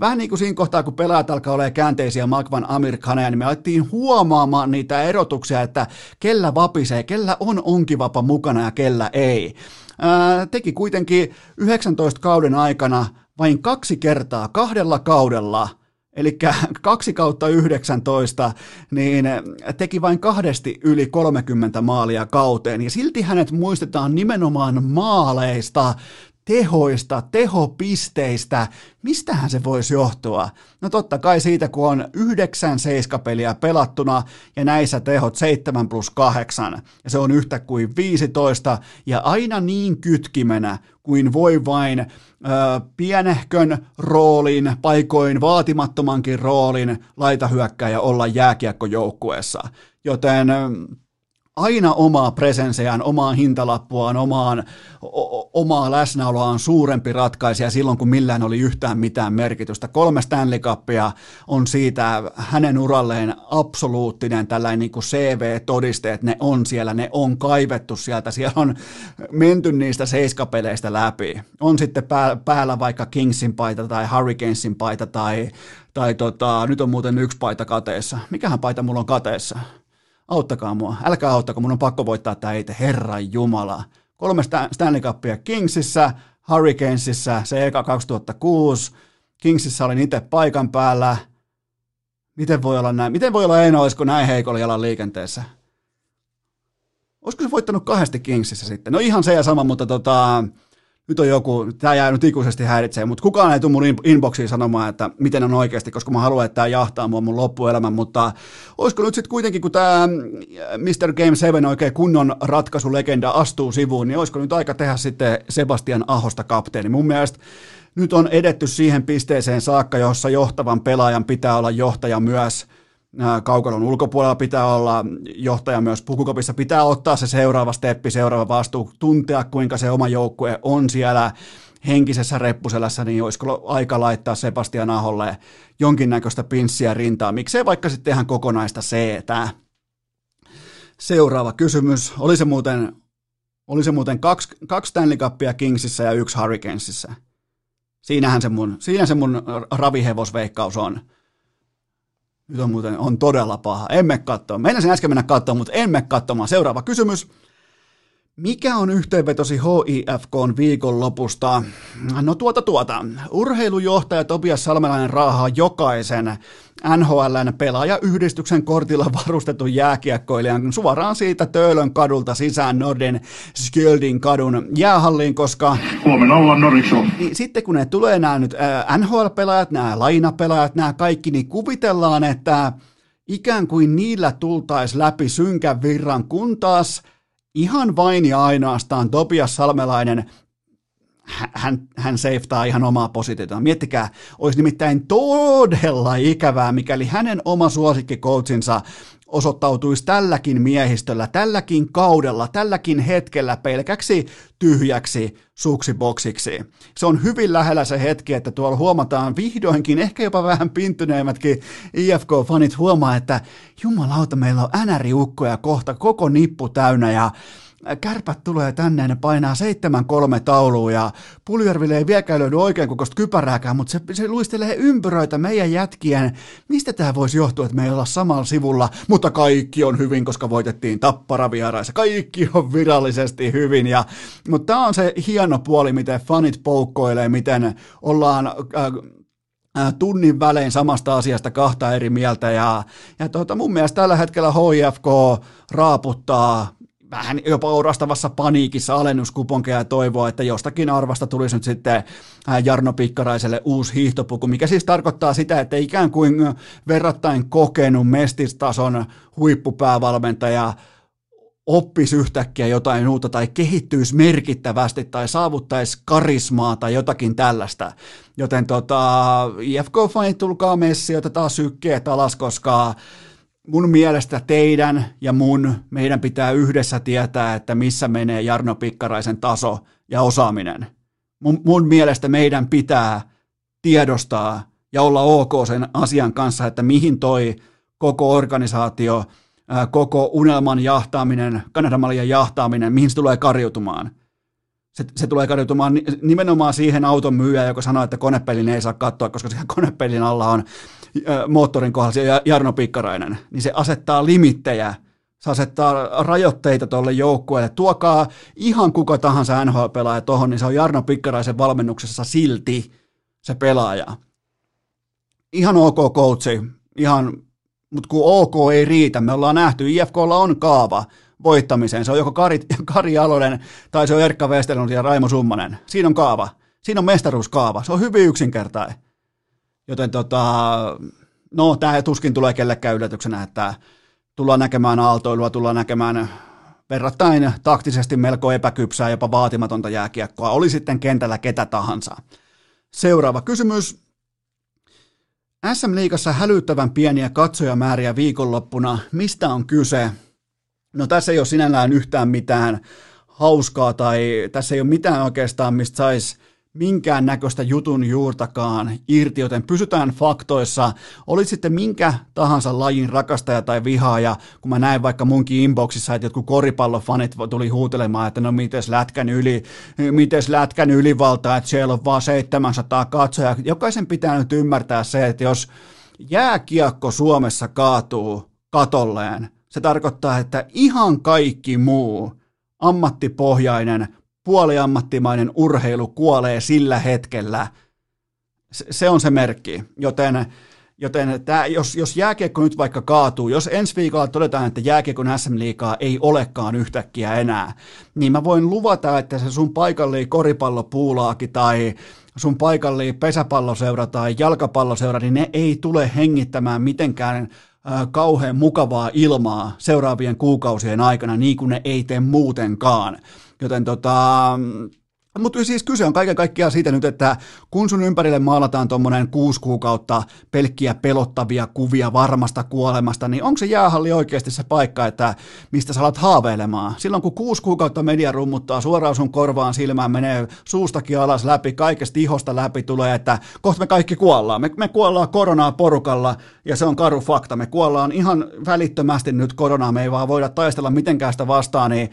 vähän niin kuin siinä kohtaa, kun pelaajat alkaa olla käänteisiä Magvan Amerikaneja, niin me alettiin huomaamaan niitä erotuksia, että kellä vapisee, kellä on onkivapa mukana ja kellä ei. Ää, teki kuitenkin 19 kauden aikana vain kaksi kertaa kahdella kaudella – eli kaksi kautta 19, niin teki vain kahdesti yli 30 maalia kauteen, ja silti hänet muistetaan nimenomaan maaleista, tehoista, tehopisteistä, mistähän se voisi johtua? No totta kai siitä, kun on yhdeksän seiskapeliä pelattuna ja näissä tehot 7 plus 8 ja se on yhtä kuin 15 ja aina niin kytkimenä kuin voi vain ö, pienehkön roolin, paikoin vaatimattomankin roolin laitahyökkäjä olla jääkiekkojoukkueessa. Joten aina omaa presenseään, omaa hintalappuaan, omaan, o, omaa läsnäoloaan suurempi ratkaisija silloin, kun millään oli yhtään mitään merkitystä. Kolme Stanley Cupia on siitä hänen uralleen absoluuttinen tällainen niin kuin CV-todiste, että ne on siellä, ne on kaivettu sieltä, siellä on menty niistä seiskapeleistä läpi. On sitten päällä vaikka Kingsin paita tai Hurricanesin paita tai, tai tota, nyt on muuten yksi paita kateessa. Mikähän paita mulla on kateessa? Auttakaa mua, älkää auttako, mun on pakko voittaa tämä itse, Herran Jumala. Kolme Stanley Cupia Kingsissä, Hurricanesissa, se eka 2006, Kingsissä olin itse paikan päällä. Miten voi olla näin? Miten voi olla Eino, olisiko näin heikolla jalan liikenteessä? Olisiko se voittanut kahdesti Kingsissä sitten? No ihan se ja sama, mutta tota, nyt on joku, tämä jää nyt ikuisesti häiritsee, mutta kukaan ei tule mun inboxiin sanomaan, että miten on oikeasti, koska mä haluan, että tämä jahtaa mua mun loppuelämän, mutta olisiko nyt sitten kuitenkin, kun tämä Mr. Game 7 oikein kunnon ratkaisulegenda astuu sivuun, niin olisiko nyt aika tehdä sitten Sebastian Ahosta kapteeni? Mun mielestä nyt on edetty siihen pisteeseen saakka, jossa johtavan pelaajan pitää olla johtaja myös – kaukalon ulkopuolella pitää olla johtaja myös pukukopissa, pitää ottaa se seuraava steppi, seuraava vastuu, tuntea kuinka se oma joukkue on siellä henkisessä reppuselässä, niin olisiko aika laittaa Sebastian Aholle jonkinnäköistä pinssiä rintaa, miksei vaikka sitten ihan kokonaista seetä. Seuraava kysymys, oli se muuten, oli se muuten kaksi, kaksi Stanley Cupia Kingsissä ja yksi Hurricanesissa? Siinähän se mun, siinä se mun ravihevosveikkaus on. Nyt on muuten on todella paha. Emme katsoa. Meidän sen äsken mennä katsomaan, mutta emme katsomaan. Seuraava kysymys. Mikä on yhteenvetosi HIFK viikonlopusta? No tuota tuota. Urheilujohtaja Topias Salmelainen raahaa jokaisen NHLn pelaajayhdistyksen kortilla varustetun jääkiekkoilijan suoraan siitä Töölön kadulta sisään Norden Skjöldin kadun jäähalliin, koska Huomenna ollaan Norikso. Niin sitten kun ne tulee nämä nyt NHL-pelaajat, nämä lainapelaajat, nämä kaikki, niin kuvitellaan, että ikään kuin niillä tultaisi läpi synkän virran, kun taas ihan vain ja ainoastaan Topias Salmelainen hän, hän seiftaa ihan omaa positiota. Miettikää, olisi nimittäin todella ikävää, mikäli hänen oma suosikkikoutsinsa osoittautuisi tälläkin miehistöllä, tälläkin kaudella, tälläkin hetkellä pelkäksi tyhjäksi suksiboksiksi. Se on hyvin lähellä se hetki, että tuolla huomataan vihdoinkin, ehkä jopa vähän pintyneimmätkin IFK-fanit huomaa, että jumalauta, meillä on NR-ukkoja kohta koko nippu täynnä ja kärpät tulee tänne, ne painaa 7-3 tauluun ja Puljärville ei vieläkään löydy oikein kokoista kypärääkään, mutta se, se luistelee ympyröitä meidän jätkien. Mistä tämä voisi johtua, että me ei olla samalla sivulla, mutta kaikki on hyvin, koska voitettiin tappara vieraissa. Kaikki on virallisesti hyvin, ja, mutta tämä on se hieno puoli, miten fanit poukkoilee, miten ollaan... Äh, tunnin välein samasta asiasta kahta eri mieltä ja, ja tuota, mun mielestä tällä hetkellä HIFK raaputtaa vähän jopa orastavassa paniikissa alennuskuponkeja ja toivoa, että jostakin arvasta tulisi nyt sitten Jarno Pikkaraiselle uusi hiihtopuku, mikä siis tarkoittaa sitä, että ikään kuin verrattain kokenut mestistason huippupäävalmentaja oppisi yhtäkkiä jotain uutta tai kehittyisi merkittävästi tai saavuttaisi karismaa tai jotakin tällaista. Joten tota, IFK-fanit, tulkaa messi, otetaan sykkeet alas, koska mun mielestä teidän ja mun, meidän pitää yhdessä tietää, että missä menee Jarno Pikkaraisen taso ja osaaminen. Mun, mun mielestä meidän pitää tiedostaa ja olla ok sen asian kanssa, että mihin toi koko organisaatio, koko unelman jahtaaminen, Kanadamalien jahtaaminen, mihin se tulee karjutumaan. Se, se tulee karjutumaan nimenomaan siihen auton myyjään, joka sanoo, että konepelin ei saa katsoa, koska siellä konepelin alla on moottorin kohdalla se Jarno Pikkarainen, niin se asettaa limittejä, se asettaa rajoitteita tuolle joukkueelle. Tuokaa ihan kuka tahansa NHL-pelaaja tuohon, niin se on Jarno Pikkaraisen valmennuksessa silti se pelaaja. Ihan ok coachi, ihan, mutta kun ok ei riitä, me ollaan nähty, IFKlla on kaava voittamiseen. Se on joko Kari, Kari Alonen tai se on Erkka Westerlund ja Raimo Summanen. Siinä on kaava. Siinä on mestaruuskaava. Se on hyvin yksinkertainen. Joten tota, no tämä tuskin tulee kellekään yllätyksenä, että tullaan näkemään aaltoilua, tullaan näkemään verrattain taktisesti melko epäkypsää, jopa vaatimatonta jääkiekkoa, oli sitten kentällä ketä tahansa. Seuraava kysymys. SM-liigassa hälyttävän pieniä katsojamääriä viikonloppuna. Mistä on kyse? No tässä ei ole sinällään yhtään mitään hauskaa tai tässä ei ole mitään oikeastaan, mistä saisi minkään näköistä jutun juurtakaan irti, joten pysytään faktoissa. Oli sitten minkä tahansa lajin rakastaja tai vihaaja, kun mä näin vaikka munkin inboxissa, että jotkut koripallofanit tuli huutelemaan, että no mites lätkän yli, mites lätkän ylivalta, että siellä on vaan 700 katsoja. Jokaisen pitää nyt ymmärtää se, että jos jääkiekko Suomessa kaatuu katolleen, se tarkoittaa, että ihan kaikki muu ammattipohjainen puoliammattimainen urheilu kuolee sillä hetkellä. Se on se merkki, joten, joten tämä, jos, jos jääkiekko nyt vaikka kaatuu, jos ensi viikolla todetaan, että jääkiekon SM-liikaa ei olekaan yhtäkkiä enää, niin mä voin luvata, että se sun paikallinen koripallopuulaaki tai sun paikallinen pesäpalloseura tai jalkapalloseura, niin ne ei tule hengittämään mitenkään kauhean mukavaa ilmaa seuraavien kuukausien aikana, niin kuin ne ei tee muutenkaan. Joten tota, Mutta siis kyse on kaiken kaikkiaan siitä nyt, että kun sun ympärille maalataan tuommoinen kuusi kuukautta pelkkiä pelottavia kuvia varmasta kuolemasta, niin onko se jäähalli oikeasti se paikka, että mistä sä alat haaveilemaan? Silloin kun kuusi kuukautta media rummuttaa suoraan sun korvaan silmään, menee suustakin alas läpi, kaikesta ihosta läpi tulee, että kohta me kaikki kuollaan. Me, me kuollaan koronaa porukalla ja se on karu fakta. Me kuollaan ihan välittömästi nyt koronaa, me ei vaan voida taistella mitenkään sitä vastaan, niin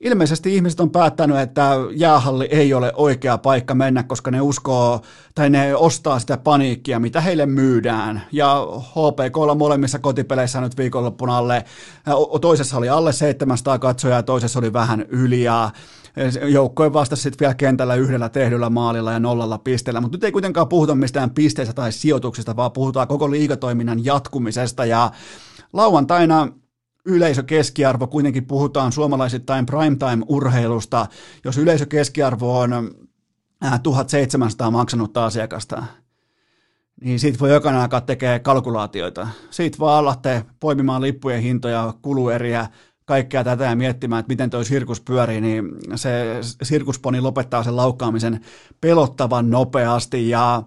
ilmeisesti ihmiset on päättänyt, että jäähalli ei ole oikea paikka mennä, koska ne uskoo tai ne ostaa sitä paniikkia, mitä heille myydään. Ja HPKlla molemmissa kotipeleissä nyt viikonloppuna alle, toisessa oli alle 700 katsojaa ja toisessa oli vähän yli ja joukkojen vastasi sitten vielä kentällä yhdellä tehdyllä maalilla ja nollalla pisteellä, mutta nyt ei kuitenkaan puhuta mistään pisteistä tai sijoituksista, vaan puhutaan koko liikatoiminnan jatkumisesta ja lauantaina yleisökeskiarvo, kuitenkin puhutaan suomalaisittain primetime-urheilusta, jos yleisökeskiarvo on 1700 äh, maksanutta asiakasta, niin siitä voi jokainen aika tekee kalkulaatioita. Siitä vaan alatte poimimaan lippujen hintoja, kulueriä, kaikkea tätä ja miettimään, että miten toi sirkus pyörii, niin se sirkusponi lopettaa sen laukkaamisen pelottavan nopeasti ja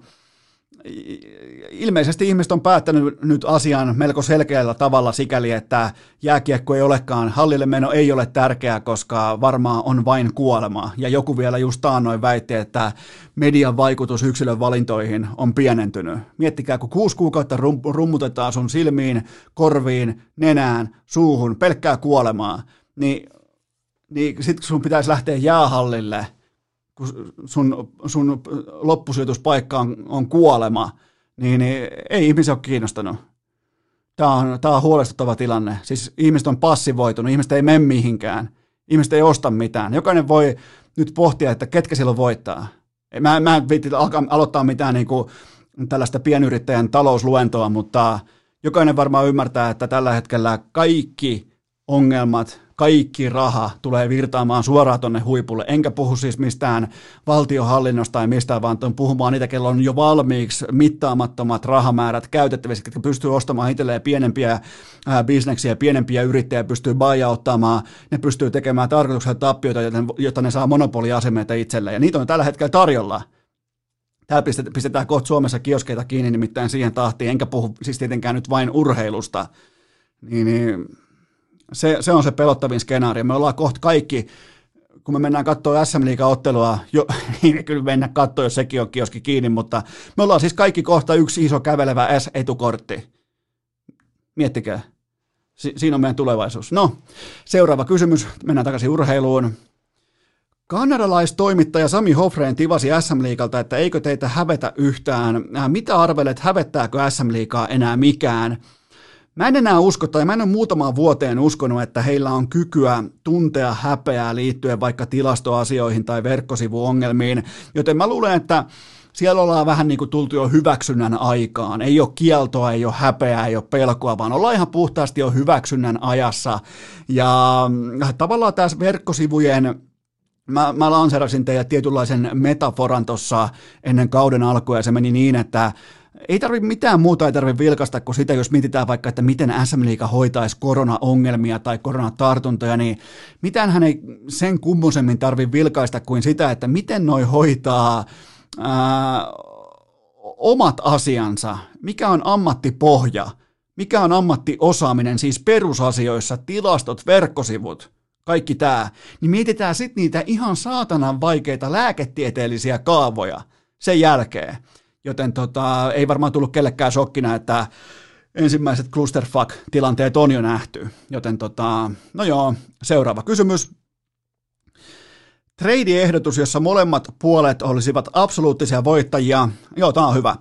ilmeisesti ihmiset on päättänyt nyt asian melko selkeällä tavalla sikäli, että jääkiekko ei olekaan, hallille meno ei ole tärkeää, koska varmaan on vain kuolema. Ja joku vielä just taannoin väitti, että median vaikutus yksilön valintoihin on pienentynyt. Miettikää, kun kuusi kuukautta rum- rummutetaan sun silmiin, korviin, nenään, suuhun, pelkkää kuolemaa, niin, niin sitten sun pitäisi lähteä jäähallille – kun sun, sun loppusijoituspaikka on, on kuolema, niin, niin ei ihmisiä ole kiinnostanut. Tämä on, tämä on huolestuttava tilanne. Siis ihmiset on passivoitunut, ihmiset ei mene mihinkään, ihmiset ei osta mitään. Jokainen voi nyt pohtia, että ketkä silloin voittaa. Mä, mä en viitti aloittaa mitään niin kuin tällaista pienyrittäjän talousluentoa, mutta jokainen varmaan ymmärtää, että tällä hetkellä kaikki ongelmat, kaikki raha tulee virtaamaan suoraan tuonne huipulle. Enkä puhu siis mistään valtiohallinnosta tai mistään, vaan puhumaan niitä, kello on jo valmiiksi mittaamattomat rahamäärät käytettävissä, jotka pystyy ostamaan itselleen pienempiä bisneksiä, pienempiä yrittäjiä, pystyy buyouttamaan, ne pystyy tekemään tarkoituksella tappioita, jotta ne saa monopoliasemeita itselleen. Ja niitä on tällä hetkellä tarjolla. Täällä pistetään kohta Suomessa kioskeita kiinni nimittäin siihen tahtiin, enkä puhu siis tietenkään nyt vain urheilusta. Niin, niin se, se on se pelottavin skenaario. Me ollaan kohta kaikki, kun me mennään katsoa SM ottelua, jo, niin kyllä mennä katsoa, jos sekin on kioski kiinni, mutta me ollaan siis kaikki kohta yksi iso kävelevä S-etukortti. Miettikää. Si- siinä on meidän tulevaisuus. No, seuraava kysymys. Mennään takaisin urheiluun. Kanadalaistoimittaja Sami Hofreen tivasi SM Liigalta, että eikö teitä hävetä yhtään. Äh, mitä arvelet, hävettääkö SM Liigaa enää mikään? Mä en enää usko, tai mä en ole muutamaan vuoteen uskonut, että heillä on kykyä tuntea häpeää liittyen vaikka tilastoasioihin tai verkkosivuongelmiin, joten mä luulen, että siellä ollaan vähän niin kuin tultu jo hyväksynnän aikaan. Ei ole kieltoa, ei ole häpeää, ei ole pelkoa, vaan ollaan ihan puhtaasti jo hyväksynnän ajassa. Ja tavallaan tässä verkkosivujen mä, mä lanserasin teille tietynlaisen metaforan tuossa ennen kauden alkua ja se meni niin, että ei tarvitse mitään muuta, ei tarvitse vilkasta kuin sitä, jos mietitään vaikka, että miten SM Liiga hoitaisi koronaongelmia tai koronatartuntoja, niin mitään hän ei sen kummosemmin tarvitse vilkaista kuin sitä, että miten noi hoitaa ää, omat asiansa, mikä on ammattipohja, mikä on ammattiosaaminen, siis perusasioissa, tilastot, verkkosivut, kaikki tämä, niin mietitään sitten niitä ihan saatanan vaikeita lääketieteellisiä kaavoja sen jälkeen. Joten tota, ei varmaan tullut kellekään shokkina, että ensimmäiset clusterfuck-tilanteet on jo nähty. Joten tota, no joo, seuraava kysymys. Trade-ehdotus, jossa molemmat puolet olisivat absoluuttisia voittajia. Joo, tämä on hyvä.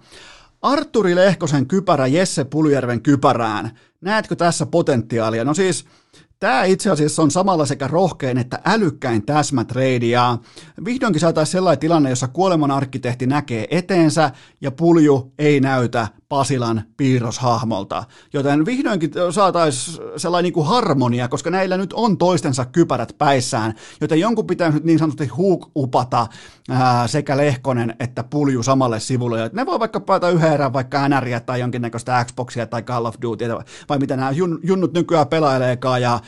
Arturi Lehkosen kypärä Jesse Puljärven kypärään. Näetkö tässä potentiaalia? No siis Tämä itse asiassa on samalla sekä rohkein että älykkäin täsmätreidi ja vihdoinkin saataisiin sellainen tilanne, jossa kuoleman arkkitehti näkee eteensä ja pulju ei näytä Pasilan piirroshahmolta. Joten vihdoinkin saataisiin sellainen niin kuin harmonia, koska näillä nyt on toistensa kypärät päissään, joten jonkun pitää nyt niin sanotusti huukupata ää, sekä Lehkonen että Pulju samalle sivulle. ne voi vaikka päätä yhden erään vaikka NRiä tai jonkinnäköistä Xboxia tai Call of Duty vai mitä nämä junnut nykyään pelaileekaan ja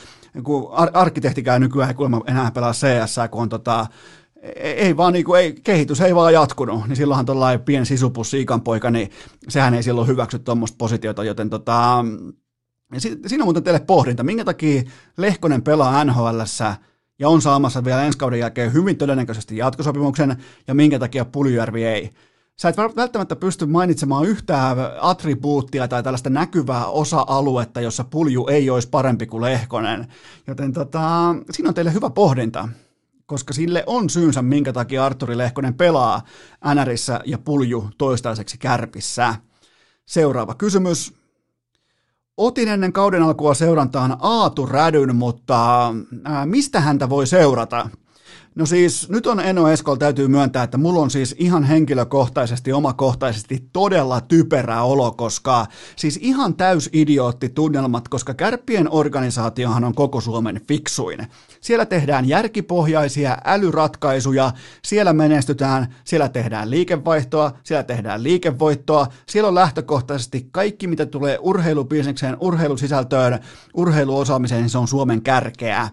kun ar- arkkitehtikään nykyään ei kuulemma enää pelaa CS, kun on tota, ei vaan niin kuin, ei, kehitys ei vaan jatkunut, niin silloinhan tuollainen pieni sisupussi poika, niin sehän ei silloin hyväksy tuommoista positiota, joten tota, siinä on muuten teille pohdinta, minkä takia Lehkonen pelaa NHLssä ja on saamassa vielä ensi kauden jälkeen hyvin todennäköisesti jatkosopimuksen, ja minkä takia Puljujärvi ei. Sä et välttämättä pysty mainitsemaan yhtään attribuuttia tai tällaista näkyvää osa-aluetta, jossa pulju ei olisi parempi kuin Lehkonen. Joten tota, siinä on teille hyvä pohdinta koska sille on syynsä, minkä takia Arturi Lehkonen pelaa NRissä ja pulju toistaiseksi kärpissä. Seuraava kysymys. Otin ennen kauden alkua seurantaan Aatu Rädyn, mutta ää, mistä häntä voi seurata? No siis nyt on Eno Eskol täytyy myöntää, että mulla on siis ihan henkilökohtaisesti, omakohtaisesti todella typerä olo, koska siis ihan täys idiootti tunnelmat, koska kärppien organisaatiohan on koko Suomen fiksuin. Siellä tehdään järkipohjaisia älyratkaisuja, siellä menestytään, siellä tehdään liikevaihtoa, siellä tehdään liikevoittoa, siellä on lähtökohtaisesti kaikki, mitä tulee urheilubisnekseen, urheilusisältöön, urheiluosaamiseen, niin se on Suomen kärkeä.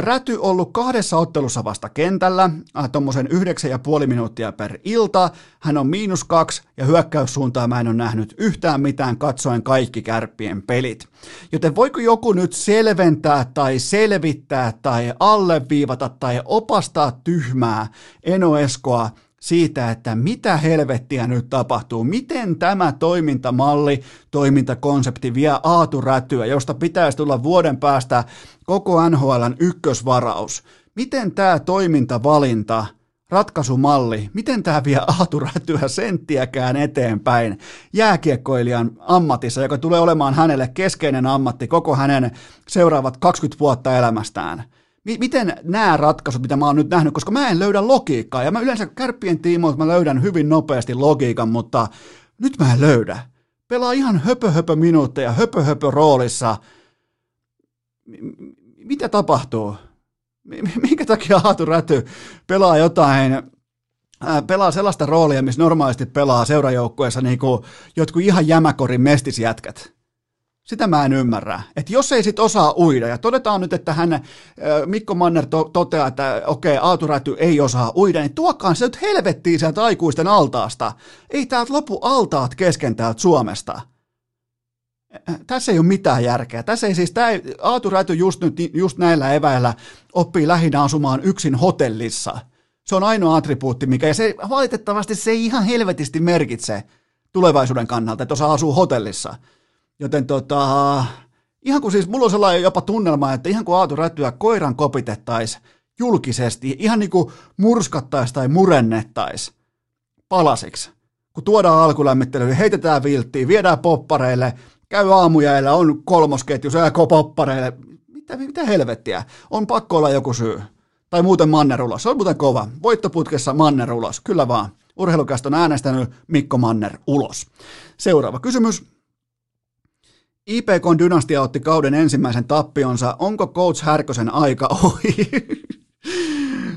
Räty ollut kahdessa ottelussa vasta kentällä, tuommoisen yhdeksän ja puoli minuuttia per ilta. Hän on miinus kaksi ja hyökkäyssuuntaa mä en ole nähnyt yhtään mitään katsoen kaikki kärppien pelit. Joten voiko joku nyt selventää tai selvittää tai alleviivata tai opastaa tyhmää Eno Eskoa siitä, että mitä helvettiä nyt tapahtuu, miten tämä toimintamalli, toimintakonsepti vie aaturätyä, josta pitäisi tulla vuoden päästä koko NHLn ykkösvaraus. Miten tämä toimintavalinta, ratkaisumalli, miten tämä vie aaturätyä senttiäkään eteenpäin jääkiekkoilijan ammatissa, joka tulee olemaan hänelle keskeinen ammatti koko hänen seuraavat 20 vuotta elämästään – miten nämä ratkaisut, mitä mä oon nyt nähnyt, koska mä en löydä logiikkaa, ja mä yleensä kärppien tiimoilta mä löydän hyvin nopeasti logiikan, mutta nyt mä en löydä. Pelaa ihan höpö höpö minuutteja, höpö höpö roolissa. Mitä tapahtuu? Minkä takia Aatu Räty pelaa jotain, pelaa sellaista roolia, missä normaalisti pelaa seurajoukkueessa niin jotkut ihan jämäkorin mestisjätkät? Sitä mä en ymmärrä. Että jos ei sit osaa uida, ja todetaan nyt, että hän, Mikko Manner to, toteaa, että okei, okay, Aaturäty ei osaa uida, niin tuokaan se nyt helvettiin sieltä aikuisten altaasta. Ei täältä lopu altaat kesken täältä Suomesta. Tässä ei ole mitään järkeä. Tässä ei siis, tämä Aatu Räty just, nyt, just näillä eväillä oppii lähinnä asumaan yksin hotellissa. Se on ainoa attribuutti, mikä, ja se valitettavasti se ei ihan helvetisti merkitse tulevaisuuden kannalta, että osaa asua hotellissa. Joten tota, ihan kuin siis, mulla on sellainen jopa tunnelma, että ihan kuin Aatu Rätyä koiran kopitettaisiin julkisesti, ihan niin kuin murskattaisiin tai murennettaisiin palasiksi. Kun tuodaan alkulämmittelyyn, heitetään vilttiin, viedään poppareille, käy aamujäillä, on kolmosketju, se poppareille. Mitä, mitä helvettiä? On pakko olla joku syy. Tai muuten Manner ulos. Se on muuten kova. Voittoputkessa Manner ulos. Kyllä vaan. Urheilukästä on äänestänyt Mikko Manner ulos. Seuraava kysymys. IPK Dynastia otti kauden ensimmäisen tappionsa. Onko Coach Härkösen aika ohi?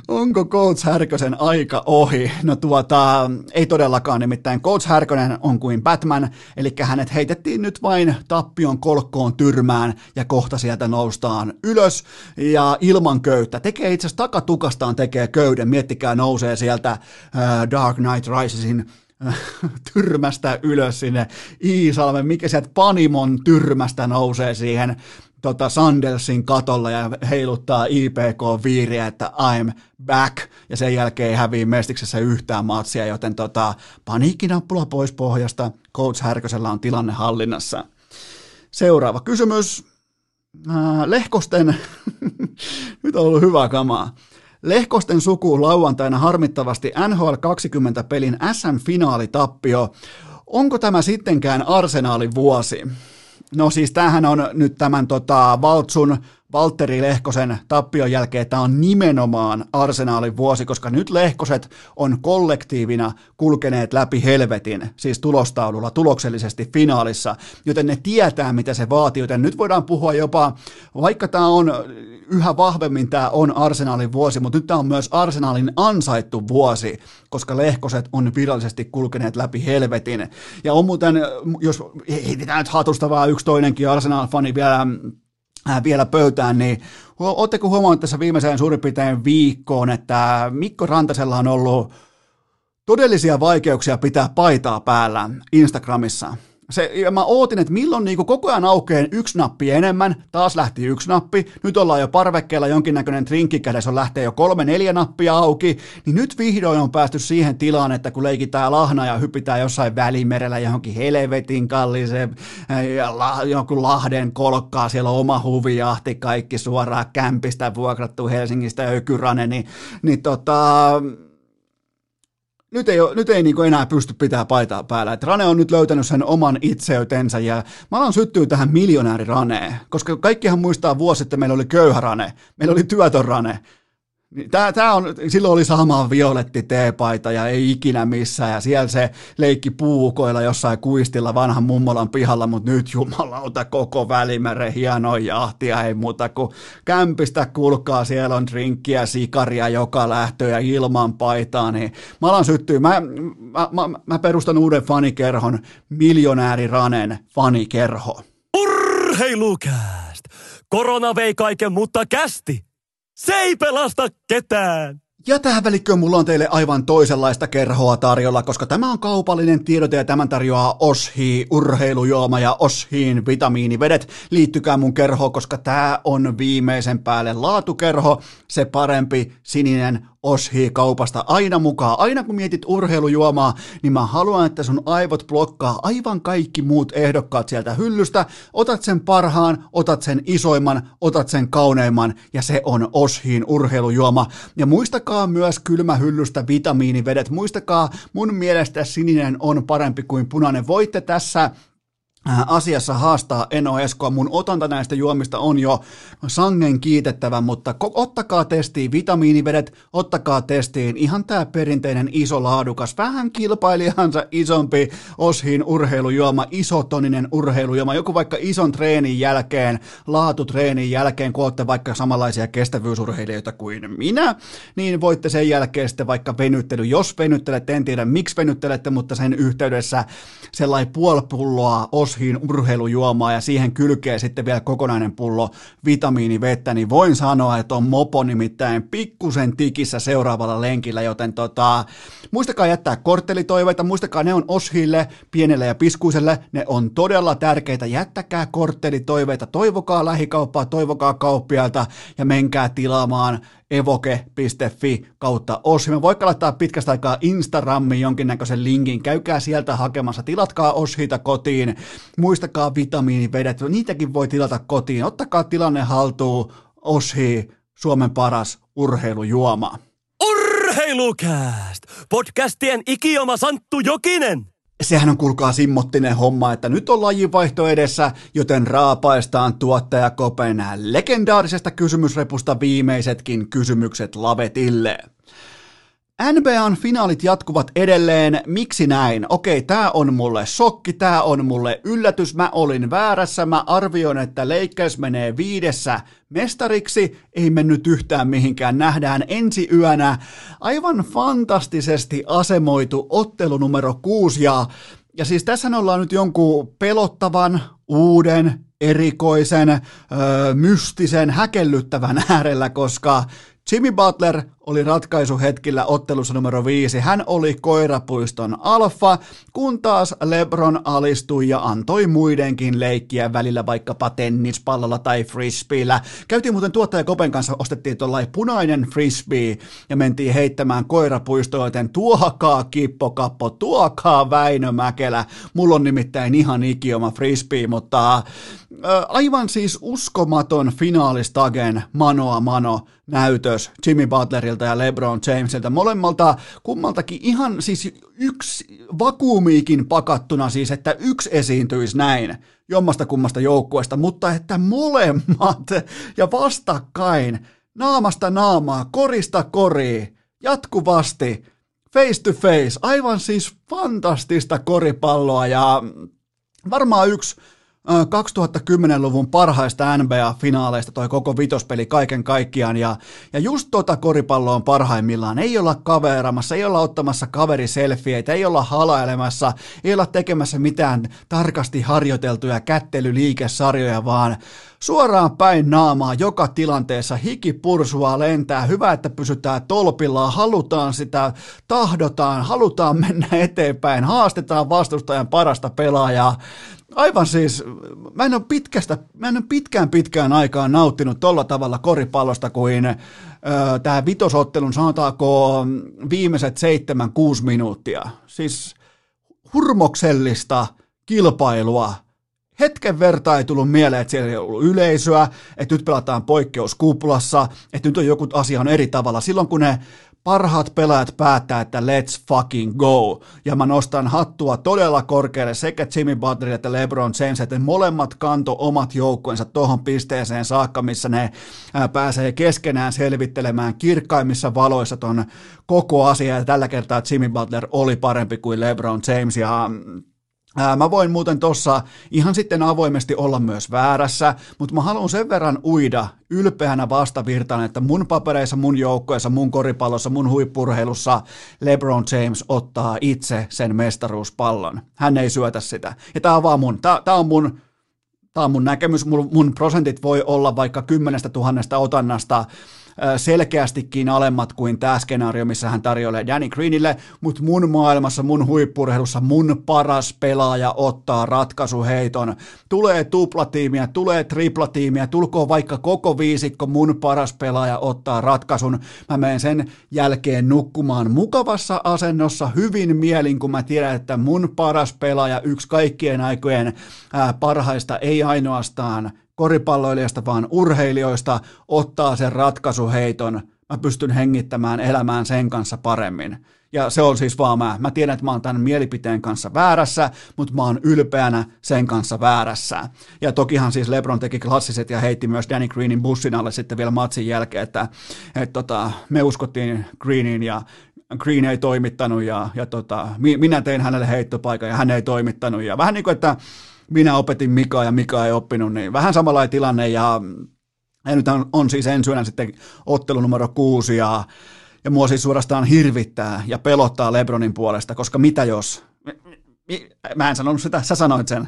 Onko Coach Härkösen aika ohi? No tuota, ei todellakaan, nimittäin Coach Härkönen on kuin Batman, eli hänet heitettiin nyt vain tappion kolkkoon tyrmään ja kohta sieltä noustaan ylös ja ilman köyttä. Tekee itse asiassa takatukastaan tekee köyden, miettikää nousee sieltä uh, Dark Knight Risesin tyrmästä ylös sinne Iisalmen, mikä sieltä Panimon tyrmästä nousee siihen tota Sandelsin katolla ja heiluttaa IPK-viiriä, että I'm back, ja sen jälkeen hävii Mestiksessä yhtään matsia, joten tota, paniikkinappula pois pohjasta, Coach Härkösellä on tilanne hallinnassa. Seuraava kysymys. Lehkosten, nyt on ollut hyvä kamaa. Lehkosten suku lauantaina harmittavasti NHL 20 pelin SM-finaalitappio. Onko tämä sittenkään arsenaalin vuosi? No siis tämähän on nyt tämän tota, Valtsun Valtteri Lehkosen tappion jälkeen tämä on nimenomaan arsenaalin vuosi, koska nyt Lehkoset on kollektiivina kulkeneet läpi helvetin, siis tulostaululla tuloksellisesti finaalissa, joten ne tietää, mitä se vaatii, joten nyt voidaan puhua jopa, vaikka tämä on yhä vahvemmin tämä on arsenaalin vuosi, mutta nyt tämä on myös arsenaalin ansaittu vuosi, koska Lehkoset on virallisesti kulkeneet läpi helvetin. Ja on muuten, jos heitetään nyt hatusta vaan yksi toinenkin Arsenal-fani vielä vielä pöytään, niin Oletteko huomannut tässä viimeiseen suurin piirtein viikkoon, että Mikko Rantasella on ollut todellisia vaikeuksia pitää paitaa päällä Instagramissa? Se, ja mä ootin, että milloin niin koko ajan aukeen yksi nappi enemmän, taas lähti yksi nappi, nyt ollaan jo parvekkeella jonkinnäköinen trinkki kädessä, on lähtee jo kolme neljä nappia auki, niin nyt vihdoin on päästy siihen tilaan, että kun leikitään lahna ja hypitään jossain välimerellä johonkin helvetin kalliseen, ja la, joku Lahden kolkkaa, siellä on oma huvijahti, kaikki suoraan kämpistä vuokrattu Helsingistä Ökyranen, niin, niin tota, nyt ei, nyt ei niin enää pysty pitää paitaa päällä. Et Rane on nyt löytänyt sen oman itseytensä ja mä alan syttyä tähän miljonääriraneen, koska kaikkihan muistaa vuosi, että meillä oli köyhä Rane, meillä oli työtön Rane, tää, tää on, silloin oli sama violetti teepaita ja ei ikinä missään ja siellä se leikki puukoilla jossain kuistilla vanhan mummolan pihalla, mutta nyt jumalauta koko välimeren hieno jahti ja ei muuta kuin kämpistä kulkaa, siellä on drinkkiä, sikaria joka lähtö ja ilman paitaa, niin mä alan syttyä, mä, mä, mä, mä perustan uuden fanikerhon, miljonääri Ranen fanikerho. Urheilukääst! Korona vei kaiken, mutta kästi! Se ei pelasta ketään! Ja tähän välikköön mulla on teille aivan toisenlaista kerhoa tarjolla, koska tämä on kaupallinen tiedote ja tämän tarjoaa Oshi urheilujuoma ja Oshiin vitamiinivedet. Liittykää mun kerhoon, koska tämä on viimeisen päälle laatukerho, se parempi sininen Oshi kaupasta aina mukaan. Aina kun mietit urheilujuomaa, niin mä haluan, että sun aivot blokkaa aivan kaikki muut ehdokkaat sieltä hyllystä. Otat sen parhaan, otat sen isoimman, otat sen kauneimman ja se on Oshiin urheilujuoma. Ja muistakaa myös kylmähyllystä vitamiinivedet. Muistakaa, mun mielestä sininen on parempi kuin punainen. Voitte tässä asiassa haastaa Eno Eskoa. Mun otanta näistä juomista on jo sangen kiitettävä, mutta ottakaa testiin vitamiinivedet, ottakaa testiin ihan tää perinteinen iso laadukas, vähän kilpailijansa isompi Oshin urheilujuoma, isotoninen urheilujuoma, joku vaikka ison treenin jälkeen, laatutreenin jälkeen, kun olette vaikka samanlaisia kestävyysurheilijoita kuin minä, niin voitte sen jälkeen sitten vaikka venyttely, jos venyttelette, en tiedä miksi venyttelette, mutta sen yhteydessä sellainen puolpulloa os Oshiin urheilujuomaa ja siihen kylkee sitten vielä kokonainen pullo vitamiinivettä, niin voin sanoa, että on mopo nimittäin pikkusen tikissä seuraavalla lenkillä, joten tota, muistakaa jättää korttelitoiveita, muistakaa ne on Oshille, pienelle ja piskuiselle, ne on todella tärkeitä, jättäkää korttelitoiveita, toivokaa lähikauppaa, toivokaa kauppialta ja menkää tilaamaan evoke.fi kautta Oshi. Me voikaan laittaa pitkästä aikaa Instagramiin jonkinnäköisen linkin. Käykää sieltä hakemassa. Tilatkaa Oshita kotiin. Muistakaa vitamiinivedet. Niitäkin voi tilata kotiin. Ottakaa tilanne haltuun. Oshi, Suomen paras urheilujuoma. Urheilukääst! Podcastien ikioma Santtu Jokinen! Sehän on kuulkaa simmottinen homma, että nyt on lajinvaihto edessä, joten raapaistaan tuottaja Kopen legendaarisesta kysymysrepusta viimeisetkin kysymykset lavetille. NBAn finaalit jatkuvat edelleen. Miksi näin? Okei, tämä on mulle shokki, tämä on mulle yllätys. Mä olin väärässä. Mä arvioin, että Lakers menee viidessä mestariksi. Ei mennyt yhtään mihinkään. Nähdään ensi yönä aivan fantastisesti asemoitu ottelu numero kuusi. Ja, ja siis tässä ollaan nyt jonkun pelottavan, uuden, erikoisen, öö, mystisen, häkellyttävän äärellä, koska Jimmy Butler oli ratkaisuhetkillä ottelussa numero viisi. Hän oli koirapuiston alfa, kun taas LeBron alistui ja antoi muidenkin leikkiä välillä vaikkapa tennispallolla tai frisbeellä. Käytiin muuten tuottaja Kopen kanssa, ostettiin tuollainen punainen frisbee ja mentiin heittämään koirapuistoa, joten tuokaa Kippokappo, tuokaa Väinö Mäkelä. Mulla on nimittäin ihan ikioma frisbee, mutta äh, aivan siis uskomaton finaalistagen manoa mano näytös Jimmy Butlerilta ja LeBron Jamesilta. Molemmalta kummaltakin ihan siis yksi vakuumiikin pakattuna siis, että yksi esiintyisi näin jommasta kummasta joukkueesta, mutta että molemmat ja vastakkain naamasta naamaa, korista koriin, jatkuvasti, face to face, aivan siis fantastista koripalloa ja varmaan yksi 2010-luvun parhaista NBA-finaaleista toi koko vitospeli kaiken kaikkiaan ja, ja just tota koripalloa on parhaimmillaan. Ei olla kaveramassa, ei olla ottamassa kaveriselfieitä, ei olla halailemassa, ei olla tekemässä mitään tarkasti harjoiteltuja kättelyliikesarjoja, vaan suoraan päin naamaa joka tilanteessa, hiki pursua lentää, hyvä, että pysytään tolpillaan, halutaan sitä, tahdotaan, halutaan mennä eteenpäin, haastetaan vastustajan parasta pelaajaa, Aivan siis, mä en ole, pitkästä, mä en ole pitkään pitkään aikaan nauttinut tolla tavalla koripallosta kuin tämä vitosottelun sanotaanko viimeiset seitsemän, kuusi minuuttia. Siis hurmoksellista kilpailua. Hetken verta ei tullut mieleen, että siellä ei ollut yleisöä, että nyt pelataan poikkeuskuplassa, että nyt on joku asia on eri tavalla. Silloin kun ne parhaat pelaajat päättää, että let's fucking go. Ja mä nostan hattua todella korkealle sekä Jimmy Butlerille että LeBron James, että molemmat kanto omat joukkueensa tuohon pisteeseen saakka, missä ne pääsee keskenään selvittelemään kirkkaimmissa valoissa ton koko asia. Ja tällä kertaa Jimmy Butler oli parempi kuin LeBron James ja Ää, mä voin muuten tossa ihan sitten avoimesti olla myös väärässä, mutta mä haluan sen verran uida ylpeänä vastavirtaan, että mun papereissa, mun joukkoissa, mun koripallossa, mun huippurheilussa LeBron James ottaa itse sen mestaruuspallon. Hän ei syötä sitä. Ja tää on vaan mun, tää, tää on mun, tää on mun näkemys, mun, mun prosentit voi olla vaikka kymmenestä tuhannesta otannasta, selkeästikin alemmat kuin tämä skenaario, missä hän tarjoilee Danny Greenille, mutta mun maailmassa, mun huippurheilussa, mun paras pelaaja ottaa ratkaisuheiton. Tulee tuplatiimiä, tulee triplatiimiä, tulkoon vaikka koko viisikko, mun paras pelaaja ottaa ratkaisun. Mä menen sen jälkeen nukkumaan mukavassa asennossa hyvin mielin, kun mä tiedän, että mun paras pelaaja, yksi kaikkien aikojen parhaista, ei ainoastaan koripalloilijasta, vaan urheilijoista ottaa sen ratkaisuheiton. Mä pystyn hengittämään elämään sen kanssa paremmin. Ja se on siis vaan mä. Mä tiedän, että mä oon tämän mielipiteen kanssa väärässä, mutta mä oon ylpeänä sen kanssa väärässä. Ja tokihan siis LeBron teki klassiset ja heitti myös Danny Greenin bussin alle sitten vielä matsin jälkeen, että et tota, me uskottiin Greeniin ja Green ei toimittanut ja, ja tota, minä tein hänelle heittopaikan ja hän ei toimittanut. Ja vähän niin kuin, että minä opetin Mika ja Mika ei oppinut, niin vähän samanlainen tilanne ja, ja nyt on, on siis ensi yönä sitten ottelu numero kuusi ja, ja mua siis suorastaan hirvittää ja pelottaa Lebronin puolesta, koska mitä jos, mä en sanonut sitä, sä sanoit sen,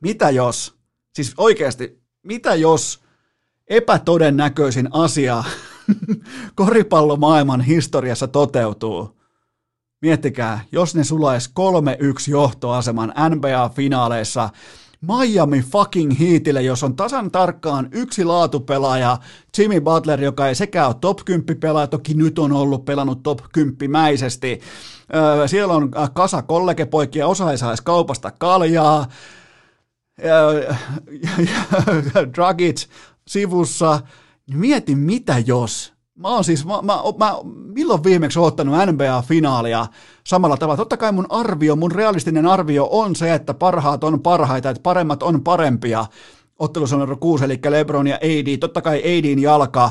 mitä jos, siis oikeasti, mitä jos epätodennäköisin asia koripallomaailman historiassa toteutuu, Miettikää, jos ne sulais 3-1 johtoaseman NBA-finaaleissa Miami fucking Heatille, jos on tasan tarkkaan yksi laatupelaaja, Jimmy Butler, joka ei sekään ole top 10 pelaaja, toki nyt on ollut pelannut top 10 mäisesti. siellä on kasa kollegepoikia, osa ei saisi kaupasta kaljaa. Dragic sivussa. Mieti mitä jos Mä oon siis, mä, mä, mä milloin viimeksi ottanut NBA-finaalia samalla tavalla. Totta kai mun arvio, mun realistinen arvio on se, että parhaat on parhaita, että paremmat on parempia. Ottelussa on numero 6, eli LeBron ja AD. Totta kai ADin jalka.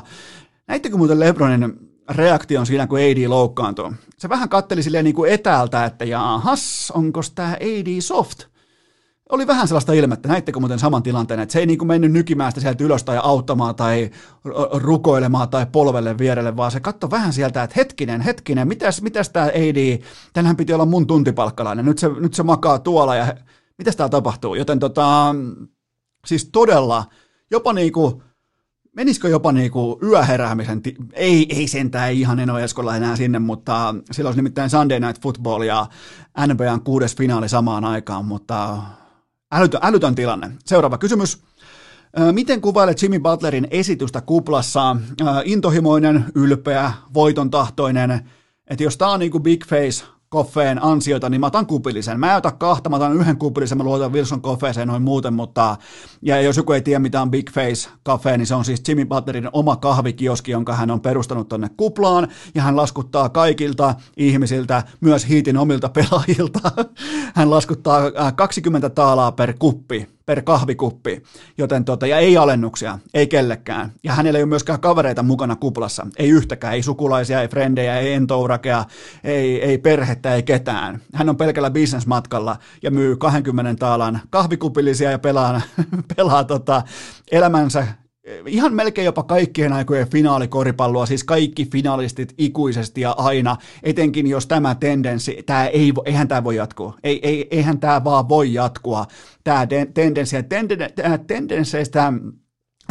Näittekö muuten LeBronin reaktion siinä, kun AD loukkaantuu? Se vähän katteli silleen niin kuin etäältä, että jaahas, onko tämä AD soft? Oli vähän sellaista ilmettä, näittekö muuten saman tilanteen, että se ei niin kuin mennyt nykimään sitä sieltä ylös tai auttamaan tai rukoilemaan tai polvelle vierelle, vaan se katsoi vähän sieltä, että hetkinen, hetkinen, mitäs, mitäs tämä AD, tänhän piti olla mun tuntipalkkalainen, nyt se, nyt se makaa tuolla ja mitäs täällä tapahtuu, joten tota, siis todella, jopa niinku, menisikö jopa niinku yöheräämisen, ti- ei, ei sentään, ei ihan Eno Eskola enää sinne, mutta silloin olisi nimittäin Sunday Night Football ja NBAn kuudes finaali samaan aikaan, mutta Älytön, älytön tilanne. Seuraava kysymys. Miten kuvailet Jimmy Butlerin esitystä kuplassa? Intohimoinen, ylpeä, voitontahtoinen. Että jos tämä on niinku big face koffeen ansiota, niin mä otan kupillisen. Mä en ota kahta, mä otan yhden kupillisen, mä luotan Wilson koffeeseen noin muuten, mutta ja jos joku ei tiedä mitä on Big Face Cafe, niin se on siis Jimmy Butlerin oma kahvikioski, jonka hän on perustanut tonne kuplaan, ja hän laskuttaa kaikilta ihmisiltä, myös hiitin omilta pelaajilta. hän laskuttaa 20 taalaa per kuppi per kahvikuppi, joten tota, ja ei alennuksia, ei kellekään. Ja hänellä ei ole myöskään kavereita mukana kuplassa, ei yhtäkään, ei sukulaisia, ei frendejä, ei entourakea, ei, ei perhettä, ei ketään. Hän on pelkällä bisnesmatkalla ja myy 20 taalan kahvikupillisia ja pelaa, pelaa tota, elämänsä ihan melkein jopa kaikkien aikojen finaalikoripalloa, siis kaikki finalistit ikuisesti ja aina, etenkin jos tämä tendenssi, tämä ei, eihän tämä voi jatkua, ei, ei, eihän tämä vaan voi jatkua, tämä tendenssi, tenden, tendensseistä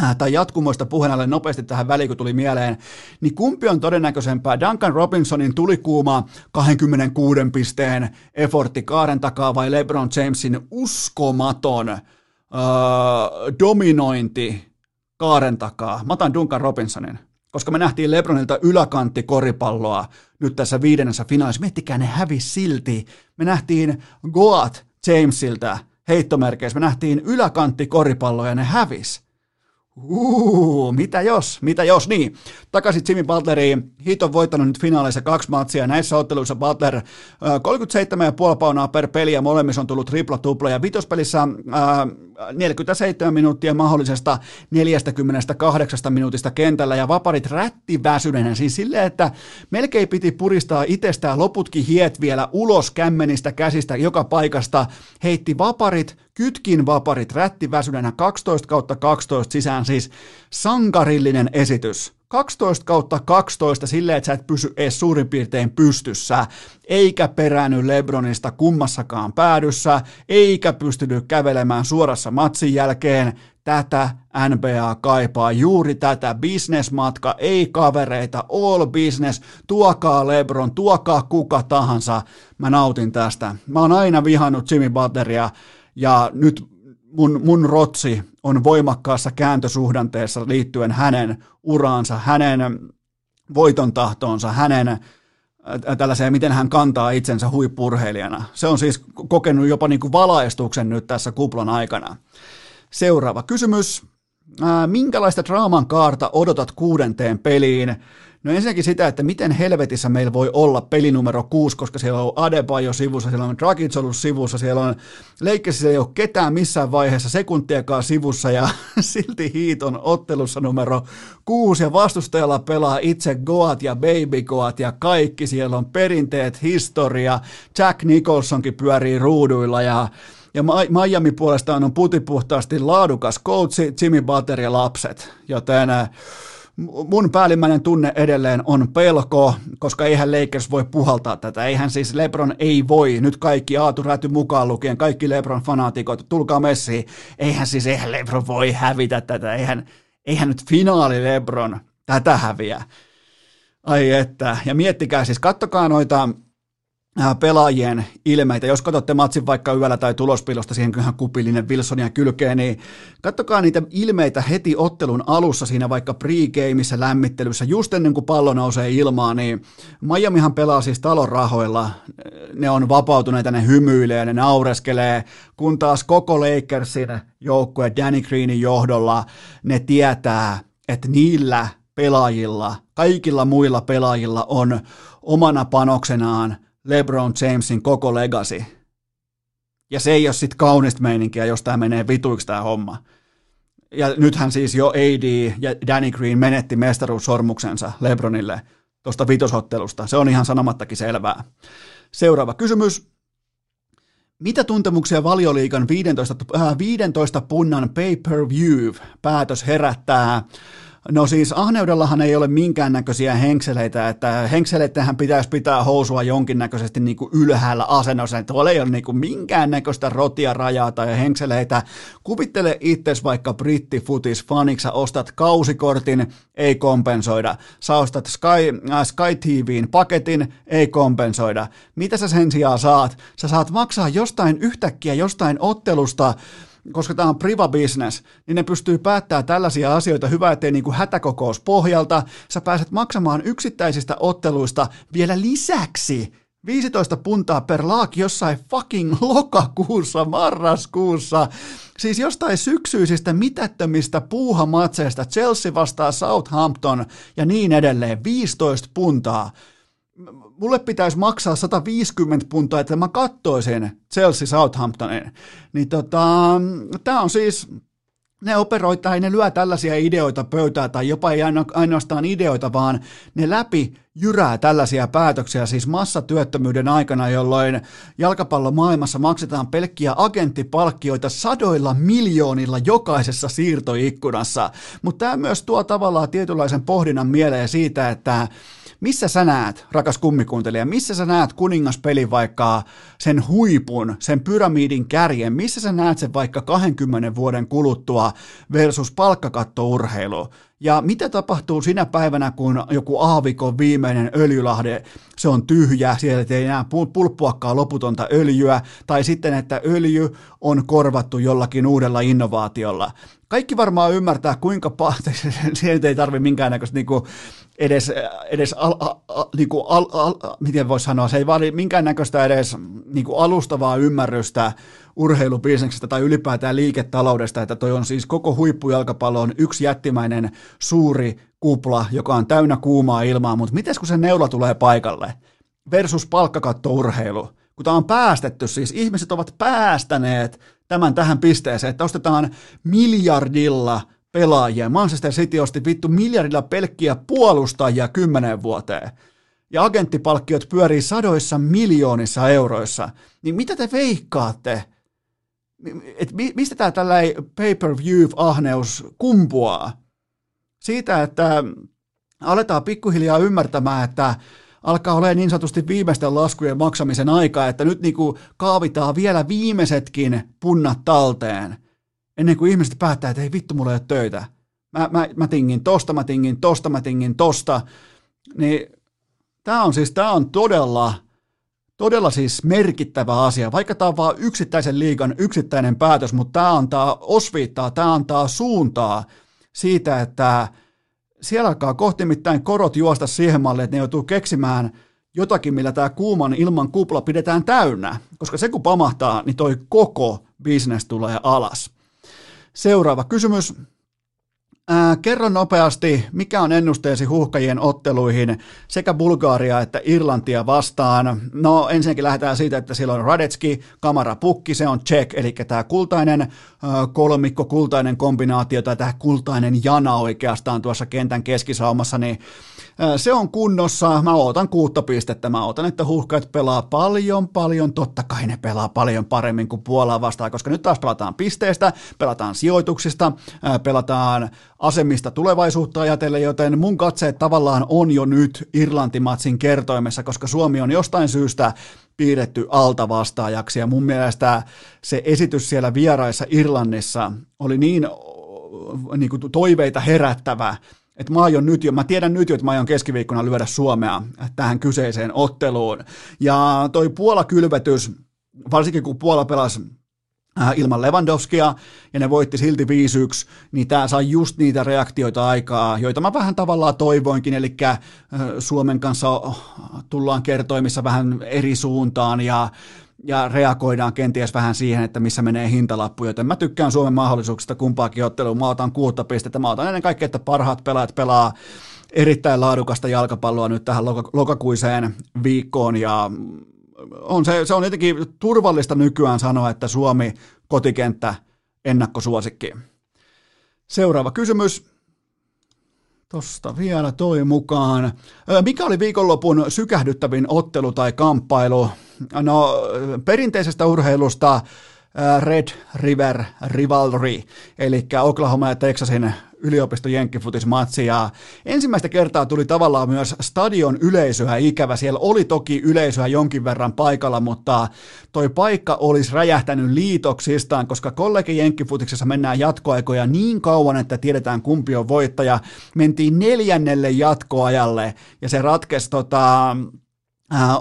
äh, tai jatkumoista puheen nopeasti tähän väliin, kun tuli mieleen, niin kumpi on todennäköisempää? Duncan Robinsonin tuli kuuma 26 pisteen effortti kaaren takaa vai LeBron Jamesin uskomaton uh, dominointi kaaren takaa. Mä otan Duncan Robinsonin, koska me nähtiin Lebronilta yläkantti koripalloa nyt tässä viidennessä finaalissa. Miettikää, ne hävisi silti. Me nähtiin Goat Jamesiltä heittomerkeissä. Me nähtiin yläkantti koripalloa ja ne hävisi. Uuu, mitä jos, mitä jos, niin. Takaisin Jimmy Butleriin. Heat on voittanut nyt finaaleissa kaksi matsia. Näissä otteluissa Butler 37,5 paunaa per peli ja molemmissa on tullut tripla tupla. Ja vitospelissä äh, 47 minuuttia mahdollisesta 48 minuutista kentällä ja vaparit rätti väsyneenä. Siis silleen, että melkein piti puristaa itsestään loputkin hiet vielä ulos kämmenistä käsistä joka paikasta. Heitti vaparit Kytkin vaparit rätti väsyneenä 12 kautta 12 sisään, siis sankarillinen esitys. 12 kautta 12 silleen, että sä et pysy edes suurin piirtein pystyssä, eikä peräänny Lebronista kummassakaan päädyssä, eikä pystynyt kävelemään suorassa matsin jälkeen. Tätä NBA kaipaa, juuri tätä bisnesmatka, ei kavereita, all business, tuokaa Lebron, tuokaa kuka tahansa. Mä nautin tästä. Mä oon aina vihannut Jimmy Butleria, ja nyt mun, mun rotsi on voimakkaassa kääntösuhdanteessa liittyen hänen uraansa, hänen voiton tahtoonsa, hänen äh, tällaiseen, miten hän kantaa itsensä huippurheilijana. Se on siis kokenut jopa niin kuin valaistuksen nyt tässä kuplon aikana. Seuraava kysymys. Äh, minkälaista draaman kaarta odotat kuudenteen peliin? No ensinnäkin sitä, että miten helvetissä meillä voi olla pelinumero 6, koska siellä on Adebayo sivussa, siellä on Dragic ollut sivussa, siellä on Leikkessä ei ole ketään missään vaiheessa sekuntiakaan sivussa ja silti Heat on ottelussa numero 6 ja vastustajalla pelaa itse Goat ja Baby Goat ja kaikki, siellä on perinteet, historia, Jack Nicholsonkin pyörii ruuduilla ja ja Miami puolestaan on putipuhtaasti laadukas coachi, Jimmy Butler ja lapset, joten mun päällimmäinen tunne edelleen on pelko, koska eihän Lakers voi puhaltaa tätä. Eihän siis LeBron ei voi, nyt kaikki Aatu Räty mukaan lukien, kaikki LeBron-fanaatikot, tulkaa messiin. Eihän siis, eihän LeBron voi hävitä tätä, eihän, eihän nyt finaali LeBron tätä häviä. Ai että, ja miettikää siis, kattokaa noita pelaajien ilmeitä. Jos katsotte matsin vaikka yöllä tai tulospilosta, siihen kyllähän kupillinen Wilsonia kylkeen, niin kattokaa niitä ilmeitä heti ottelun alussa siinä vaikka pre-gameissa lämmittelyssä, just ennen kuin pallo nousee ilmaan, niin Miamihan pelaa siis talon rahoilla, ne on vapautuneita, ne hymyilee, ne naureskelee, kun taas koko Lakersin joukkue Danny Greenin johdolla, ne tietää, että niillä pelaajilla, kaikilla muilla pelaajilla on omana panoksenaan LeBron Jamesin koko legacy. Ja se ei ole sitten kaunista meininkiä, jos tämä menee vituiksi tämä homma. Ja nythän siis jo AD ja Danny Green menetti mestaruussormuksensa LeBronille tuosta vitosottelusta. Se on ihan sanomattakin selvää. Seuraava kysymys. Mitä tuntemuksia valioliikan 15, äh, 15 punnan pay-per-view päätös herättää No siis ahneudellahan ei ole minkäännäköisiä henkseleitä, että henkseleittähän pitäisi pitää housua jonkinnäköisesti niin kuin ylhäällä asennossa, että tuolla ei ole niin kuin minkäännäköistä rotia rajaa tai henkseleitä. Kuvittele itses vaikka brittifutis faniksi, ostat kausikortin, ei kompensoida. Sä ostat Sky, äh, Sky TVin paketin, ei kompensoida. Mitä sä sen sijaan saat? Sä saat maksaa jostain yhtäkkiä jostain ottelusta, koska tämä on priva business, niin ne pystyy päättämään tällaisia asioita hyvä, ettei niin kuin hätäkokous pohjalta. Sä pääset maksamaan yksittäisistä otteluista vielä lisäksi 15 puntaa per laaki jossain fucking lokakuussa, marraskuussa. Siis jostain syksyisistä mitättömistä puuhamatseista Chelsea vastaa Southampton ja niin edelleen. 15 puntaa. Mulle pitäisi maksaa 150 puntaa, että mä kattoisin Chelsea Southamptonin. Niin tota, tää on siis, ne operoi tai ne lyö tällaisia ideoita pöytään, tai jopa ei ainoastaan ideoita, vaan ne läpi jyrää tällaisia päätöksiä, siis massatyöttömyyden aikana, jolloin jalkapallon maailmassa maksetaan pelkkiä agenttipalkkioita sadoilla miljoonilla jokaisessa siirtoikkunassa. Mutta tämä myös tuo tavallaan tietynlaisen pohdinnan mieleen siitä, että missä sä näet, rakas kummikuuntelija, missä sä näet kuningaspeli vaikka sen huipun, sen pyramidin kärjen, missä sä näet sen vaikka 20 vuoden kuluttua versus palkkakattourheilu? Ja mitä tapahtuu sinä päivänä, kun joku aavikon viimeinen öljylahde, se on tyhjä, siellä ei enää pulppuakaan loputonta öljyä, tai sitten, että öljy on korvattu jollakin uudella innovaatiolla. Kaikki varmaan ymmärtää, kuinka paljon, siihen ei tarvitse minkäännäköistä niin kuin, edes, edes al, al, niin kuin al, al, miten voisi sanoa, se ei vaadi minkäännäköistä edes niin kuin alustavaa ymmärrystä urheilubisneksestä tai ylipäätään liiketaloudesta, että toi on siis koko huippujalkapallon yksi jättimäinen suuri kupla, joka on täynnä kuumaa ilmaa, mutta miten kun se neula tulee paikalle versus palkkakattourheilu, kun tämä on päästetty, siis ihmiset ovat päästäneet tämän tähän pisteeseen, että ostetaan miljardilla pelaajia. Manchester City osti vittu miljardilla pelkkiä puolustajia kymmenen vuoteen. Ja agenttipalkkiot pyörii sadoissa miljoonissa euroissa. Niin mitä te veikkaatte? Et mistä tämä tällainen pay-per-view-ahneus kumpuaa? Siitä, että aletaan pikkuhiljaa ymmärtämään, että alkaa olemaan niin sanotusti viimeisten laskujen maksamisen aika, että nyt niin kuin kaavitaan vielä viimeisetkin punnat talteen, ennen kuin ihmiset päättää, että ei vittu, mulla ei ole töitä. Mä, mä, mä tingin tosta, mä tingin tosta, mä tingin tosta. Niin tämä on siis, tämä on todella, todella siis merkittävä asia, vaikka tämä on vain yksittäisen liigan yksittäinen päätös, mutta tämä antaa osviittaa, tämä antaa suuntaa siitä, että siellä alkaa kohti mitään korot juosta siihen malliin, että ne joutuu keksimään jotakin, millä tämä kuuman ilman kupla pidetään täynnä, koska se kun pamahtaa, niin toi koko bisnes tulee alas. Seuraava kysymys. Ää, kerro nopeasti, mikä on ennusteesi huuhkajien otteluihin sekä Bulgaaria että Irlantia vastaan. No ensinnäkin lähdetään siitä, että siellä on Radetski, Kamara Pukki, se on check, eli tämä kultainen ää, kolmikko, kultainen kombinaatio tai tämä kultainen jana oikeastaan tuossa kentän keskisaumassa, niin se on kunnossa. Mä ootan kuutta pistettä. Mä ootan, että huuhkajat pelaa paljon, paljon. Totta kai ne pelaa paljon paremmin kuin Puolaa vastaan, koska nyt taas pelataan pisteistä, pelataan sijoituksista, pelataan asemista tulevaisuutta ajatellen, joten mun katseet tavallaan on jo nyt Irlantimatsin kertoimessa, koska Suomi on jostain syystä piirretty altavastaajaksi ja mun mielestä se esitys siellä vieraissa Irlannissa oli niin, niin kuin toiveita herättävä, että mä aion nyt jo, mä tiedän nyt jo, että mä aion keskiviikkona lyödä Suomea tähän kyseiseen otteluun. Ja toi Puola-kylvetys, varsinkin kun Puola pelasi äh, ilman Lewandowskia, ja ne voitti silti 5-1, niin tämä sai just niitä reaktioita aikaa, joita mä vähän tavallaan toivoinkin, eli äh, Suomen kanssa tullaan kertoimissa vähän eri suuntaan, ja ja reagoidaan kenties vähän siihen, että missä menee hintalappu, joten mä tykkään Suomen mahdollisuuksista kumpaakin otteluun. Mä otan kuutta pistettä, mä otan ennen kaikkea, että parhaat pelaajat pelaa erittäin laadukasta jalkapalloa nyt tähän lokakuiseen viikkoon ja on se, se on jotenkin turvallista nykyään sanoa, että Suomi kotikenttä ennakkosuosikki. Seuraava kysymys. Tosta vielä toi mukaan. Mikä oli viikonlopun sykähdyttävin ottelu tai kamppailu? No, perinteisestä urheilusta Red River Rivalry, eli Oklahoma ja Texasin yliopisto jenkkifutismatsi ja ensimmäistä kertaa tuli tavallaan myös stadion yleisöä ikävä. Siellä oli toki yleisöä jonkin verran paikalla, mutta toi paikka olisi räjähtänyt liitoksistaan, koska kollegi jenkkifutiksessa mennään jatkoaikoja niin kauan, että tiedetään kumpi on voittaja. Mentiin neljännelle jatkoajalle ja se ratkesi tota, Äh,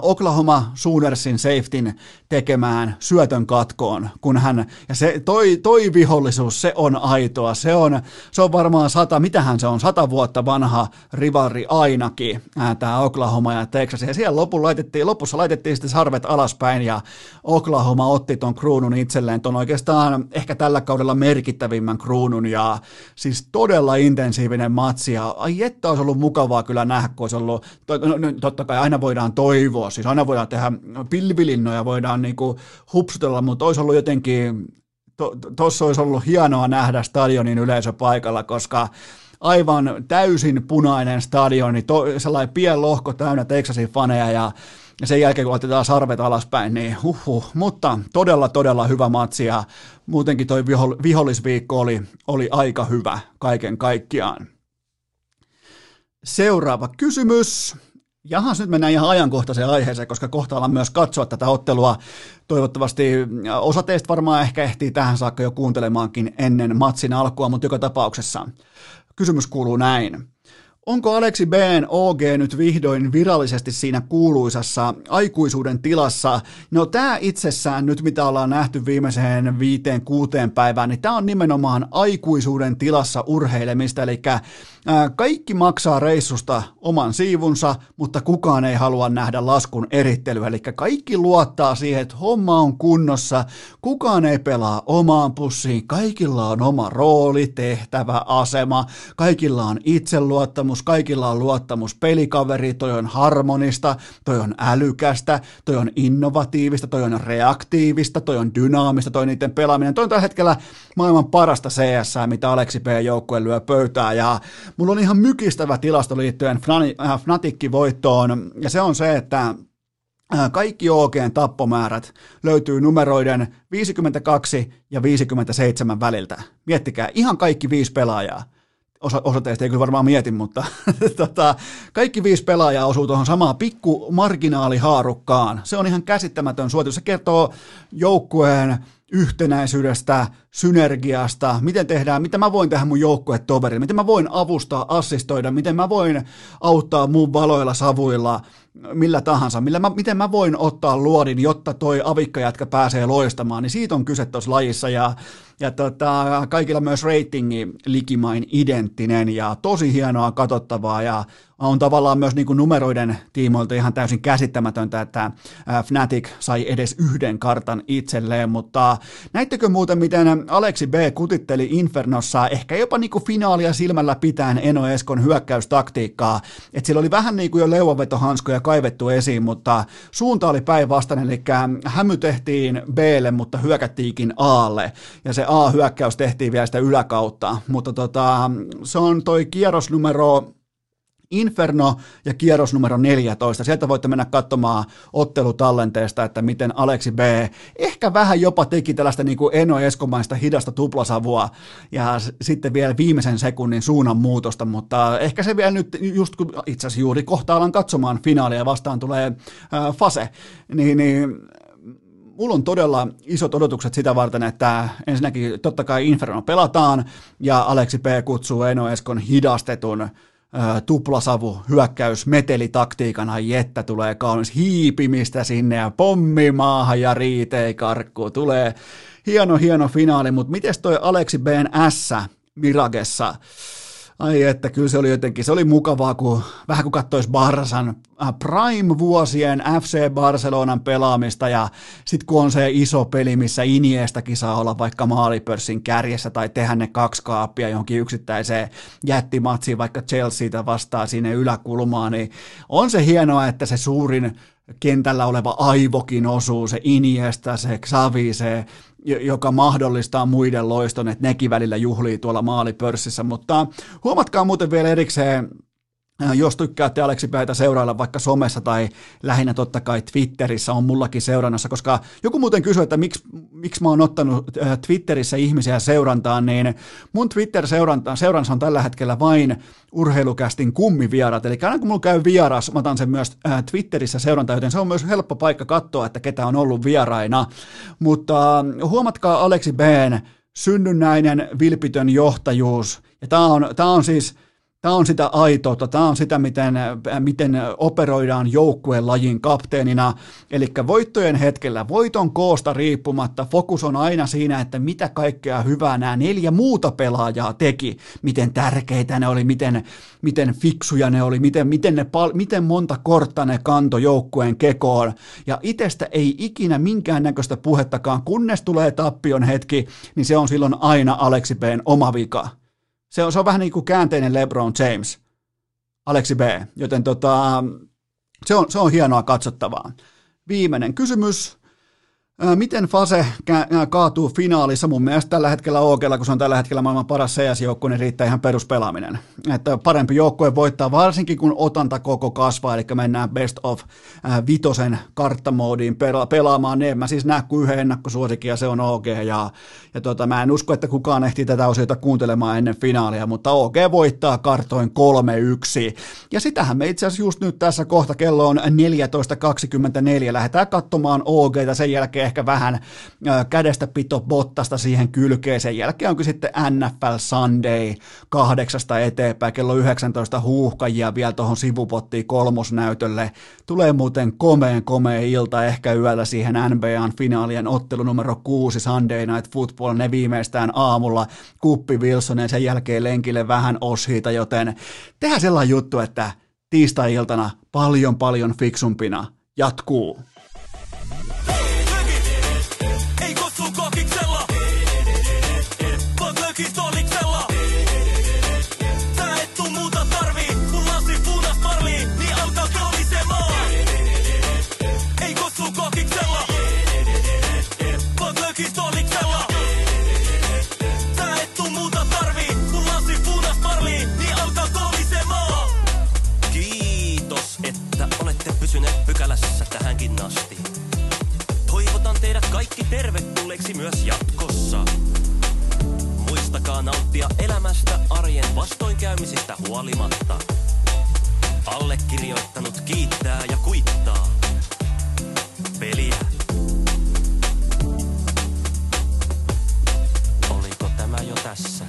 Oklahoma Soonersin safetyn tekemään syötön katkoon, kun hän, ja se, toi, toi vihollisuus, se on aitoa, se on, se on varmaan sata, mitähän se on, sata vuotta vanha rivari ainakin, äh, tämä Oklahoma ja Texas, ja siellä lopussa laitettiin, lopussa laitettiin sitten sarvet alaspäin, ja Oklahoma otti ton kruunun itselleen, ton oikeastaan ehkä tällä kaudella merkittävimmän kruunun, ja siis todella intensiivinen matsi, ja ai että olisi ollut mukavaa kyllä nähdä, kun olisi ollut, to, no, no, totta kai aina voidaan toi toivoa. Siis aina voidaan tehdä pilvilinnoja, voidaan niin kuin hupsutella, mutta olisi ollut jotenkin, tuossa to, olisi ollut hienoa nähdä stadionin yleisö paikalla, koska aivan täysin punainen stadioni, to, sellainen pien lohko täynnä Texasin faneja ja ja sen jälkeen kun otetaan sarvet alaspäin, niin huhhuh. Mutta todella, todella hyvä matsi ja muutenkin toi vihollisviikko oli, oli aika hyvä kaiken kaikkiaan. Seuraava kysymys. Jahas, nyt mennään ihan ajankohtaiseen aiheeseen, koska kohta ollaan myös katsoa tätä ottelua. Toivottavasti osa teistä varmaan ehkä ehtii tähän saakka jo kuuntelemaankin ennen matsin alkua, mutta joka tapauksessa kysymys kuuluu näin. Onko Aleksi B. OG nyt vihdoin virallisesti siinä kuuluisassa aikuisuuden tilassa? No tämä itsessään nyt, mitä ollaan nähty viimeiseen viiteen, kuuteen päivään, niin tämä on nimenomaan aikuisuuden tilassa urheilemista, eli kaikki maksaa reissusta oman siivunsa, mutta kukaan ei halua nähdä laskun erittelyä, eli kaikki luottaa siihen, että homma on kunnossa, kukaan ei pelaa omaan pussiin, kaikilla on oma rooli, tehtävä, asema, kaikilla on itseluottamus, kaikilla on luottamus pelikaveri, toi on harmonista, toi on älykästä, toi on innovatiivista, toi on reaktiivista, toi on dynaamista, toi niiden pelaaminen, toi on tällä hetkellä maailman parasta CS, mitä Aleksi P. joukkue lyö pöytää, ja Mulla on ihan mykistävä tilasto liittyen äh, Fnatic-voittoon, ja se on se, että äh, kaikki OGn tappomäärät löytyy numeroiden 52 ja 57 väliltä. Miettikää, ihan kaikki viisi pelaajaa. Osa, osa teistä ei kyllä varmaan mieti, mutta tota, kaikki viisi pelaajaa osuu tuohon samaan pikku marginaalihaarukkaan. Se on ihan käsittämätön suoritus. Se kertoo joukkueen yhtenäisyydestä, synergiasta, miten tehdään, mitä mä voin tehdä mun joukkuetoverille, miten mä voin avustaa, assistoida, miten mä voin auttaa mun valoilla, savuilla, millä tahansa, millä mä, miten mä voin ottaa luodin, jotta toi avikkajätkä pääsee loistamaan, niin siitä on kyse tuossa lajissa. Ja, ja tota, kaikilla myös ratingi likimain identtinen ja tosi hienoa katsottavaa. Ja on tavallaan myös niin kuin numeroiden tiimoilta ihan täysin käsittämätöntä, että Fnatic sai edes yhden kartan itselleen, mutta näittekö muuten, miten Aleksi B kutitteli Infernossa ehkä jopa niin kuin finaalia silmällä pitäen Eno Eskon hyökkäystaktiikkaa, että sillä oli vähän niin kuin jo leuvanvetohanskoja kaivettu esiin, mutta suunta oli päinvastainen, eli hämy tehtiin Blle, mutta hyökättiinkin Alle, ja se A-hyökkäys tehtiin vielä sitä yläkautta, mutta tota, se on toi kierros numero Inferno ja kierros numero 14. Sieltä voitte mennä katsomaan ottelutallenteesta, että miten Aleksi B ehkä vähän jopa teki tällaista niin kuin Eno Eskomaista hidasta tuplasavua ja sitten vielä viimeisen sekunnin suunnan muutosta, mutta ehkä se vielä nyt just kun itse asiassa juuri kohta alan katsomaan finaalia vastaan tulee äh, Fase, niin, niin mulla on todella isot odotukset sitä varten, että ensinnäkin totta kai Inferno pelataan ja Aleksi P kutsuu Eno Eskon hidastetun tuplasavu hyökkäys metelitaktiikana, jettä tulee kaunis hiipimistä sinne ja pommi maahan ja riitei karkku. Tulee hieno hieno finaali, mutta miten toi Aleksi Ben S Miragessa? Ai että kyllä se oli jotenkin, se oli mukavaa, kun vähän kun katsoisi Barsan äh, Prime-vuosien FC Barcelonan pelaamista ja sitten kun on se iso peli, missä Iniestakin saa olla vaikka maalipörssin kärjessä tai tehdä ne kaksi kaappia johonkin yksittäiseen jättimatsiin vaikka Chelseaitä vastaa sinne yläkulmaan, niin on se hienoa, että se suurin kentällä oleva aivokin osuu, se Iniesta, se Xavi, se joka mahdollistaa muiden loiston, että nekin välillä juhlii tuolla maalipörssissä, mutta huomatkaa muuten vielä erikseen jos tykkäätte Aleksi Päitä seurailla vaikka somessa tai lähinnä totta kai Twitterissä on mullakin seurannassa, koska joku muuten kysyi, että miksi, miksi mä oon ottanut äh, Twitterissä ihmisiä seurantaan, niin mun Twitter-seurannassa on tällä hetkellä vain urheilukästin kummivieraat, eli aina kun mulla käy vieras, mä otan sen myös äh, Twitterissä seurantaan, joten se on myös helppo paikka katsoa, että ketä on ollut vieraina, mutta huomatkaa Aleksi B. synnynnäinen vilpitön johtajuus, ja tää on, tää on siis Tämä on sitä aitoutta, tämä on sitä, miten, miten operoidaan joukkueen lajin kapteenina. Eli voittojen hetkellä, voiton koosta riippumatta, fokus on aina siinä, että mitä kaikkea hyvää nämä neljä muuta pelaajaa teki. Miten tärkeitä ne oli, miten, miten fiksuja ne oli, miten, miten, ne, miten monta kortta ne kanto joukkueen kekoon. Ja itsestä ei ikinä minkäännäköistä puhettakaan, kunnes tulee tappion hetki, niin se on silloin aina Aleksi B:n oma vika. Se on, se on vähän niin kuin käänteinen LeBron James, Aleksi B, joten tota, se, on, se on hienoa katsottavaa. Viimeinen kysymys. Miten Fase kaatuu finaalissa? Mun mielestä tällä hetkellä OGlla, kun se on tällä hetkellä maailman paras CS-joukkue, niin riittää ihan peruspelaaminen. Että parempi joukkue voittaa, varsinkin kun otanta koko kasvaa, eli mennään best of vitosen karttamoodiin pelaamaan. Ne mä siis näe kuin yhden ennakkosuosikin ja se on OG. Ja, ja tota, mä en usko, että kukaan ehtii tätä osiota kuuntelemaan ennen finaalia, mutta OG voittaa kartoin 3-1. Ja sitähän me itse asiassa just nyt tässä kohta kello on 14.24. Lähdetään katsomaan OGta sen jälkeen ehkä vähän kädestä pito bottasta siihen kylkeen. Sen jälkeen onkin sitten NFL Sunday kahdeksasta eteenpäin, kello 19 huuhkajia vielä tuohon sivupottiin kolmosnäytölle. Tulee muuten komeen komea ilta ehkä yöllä siihen NBAn finaalien ottelu numero 6 Sunday Night Football, ne viimeistään aamulla Kuppi Wilsonen sen jälkeen lenkille vähän oshiita, joten tehdään sellainen juttu, että tiistai-iltana paljon paljon fiksumpina jatkuu. aikaa nauttia elämästä arjen vastoinkäymisistä huolimatta. Allekirjoittanut kiittää ja kuittaa. Peliä. Oliko tämä jo tässä?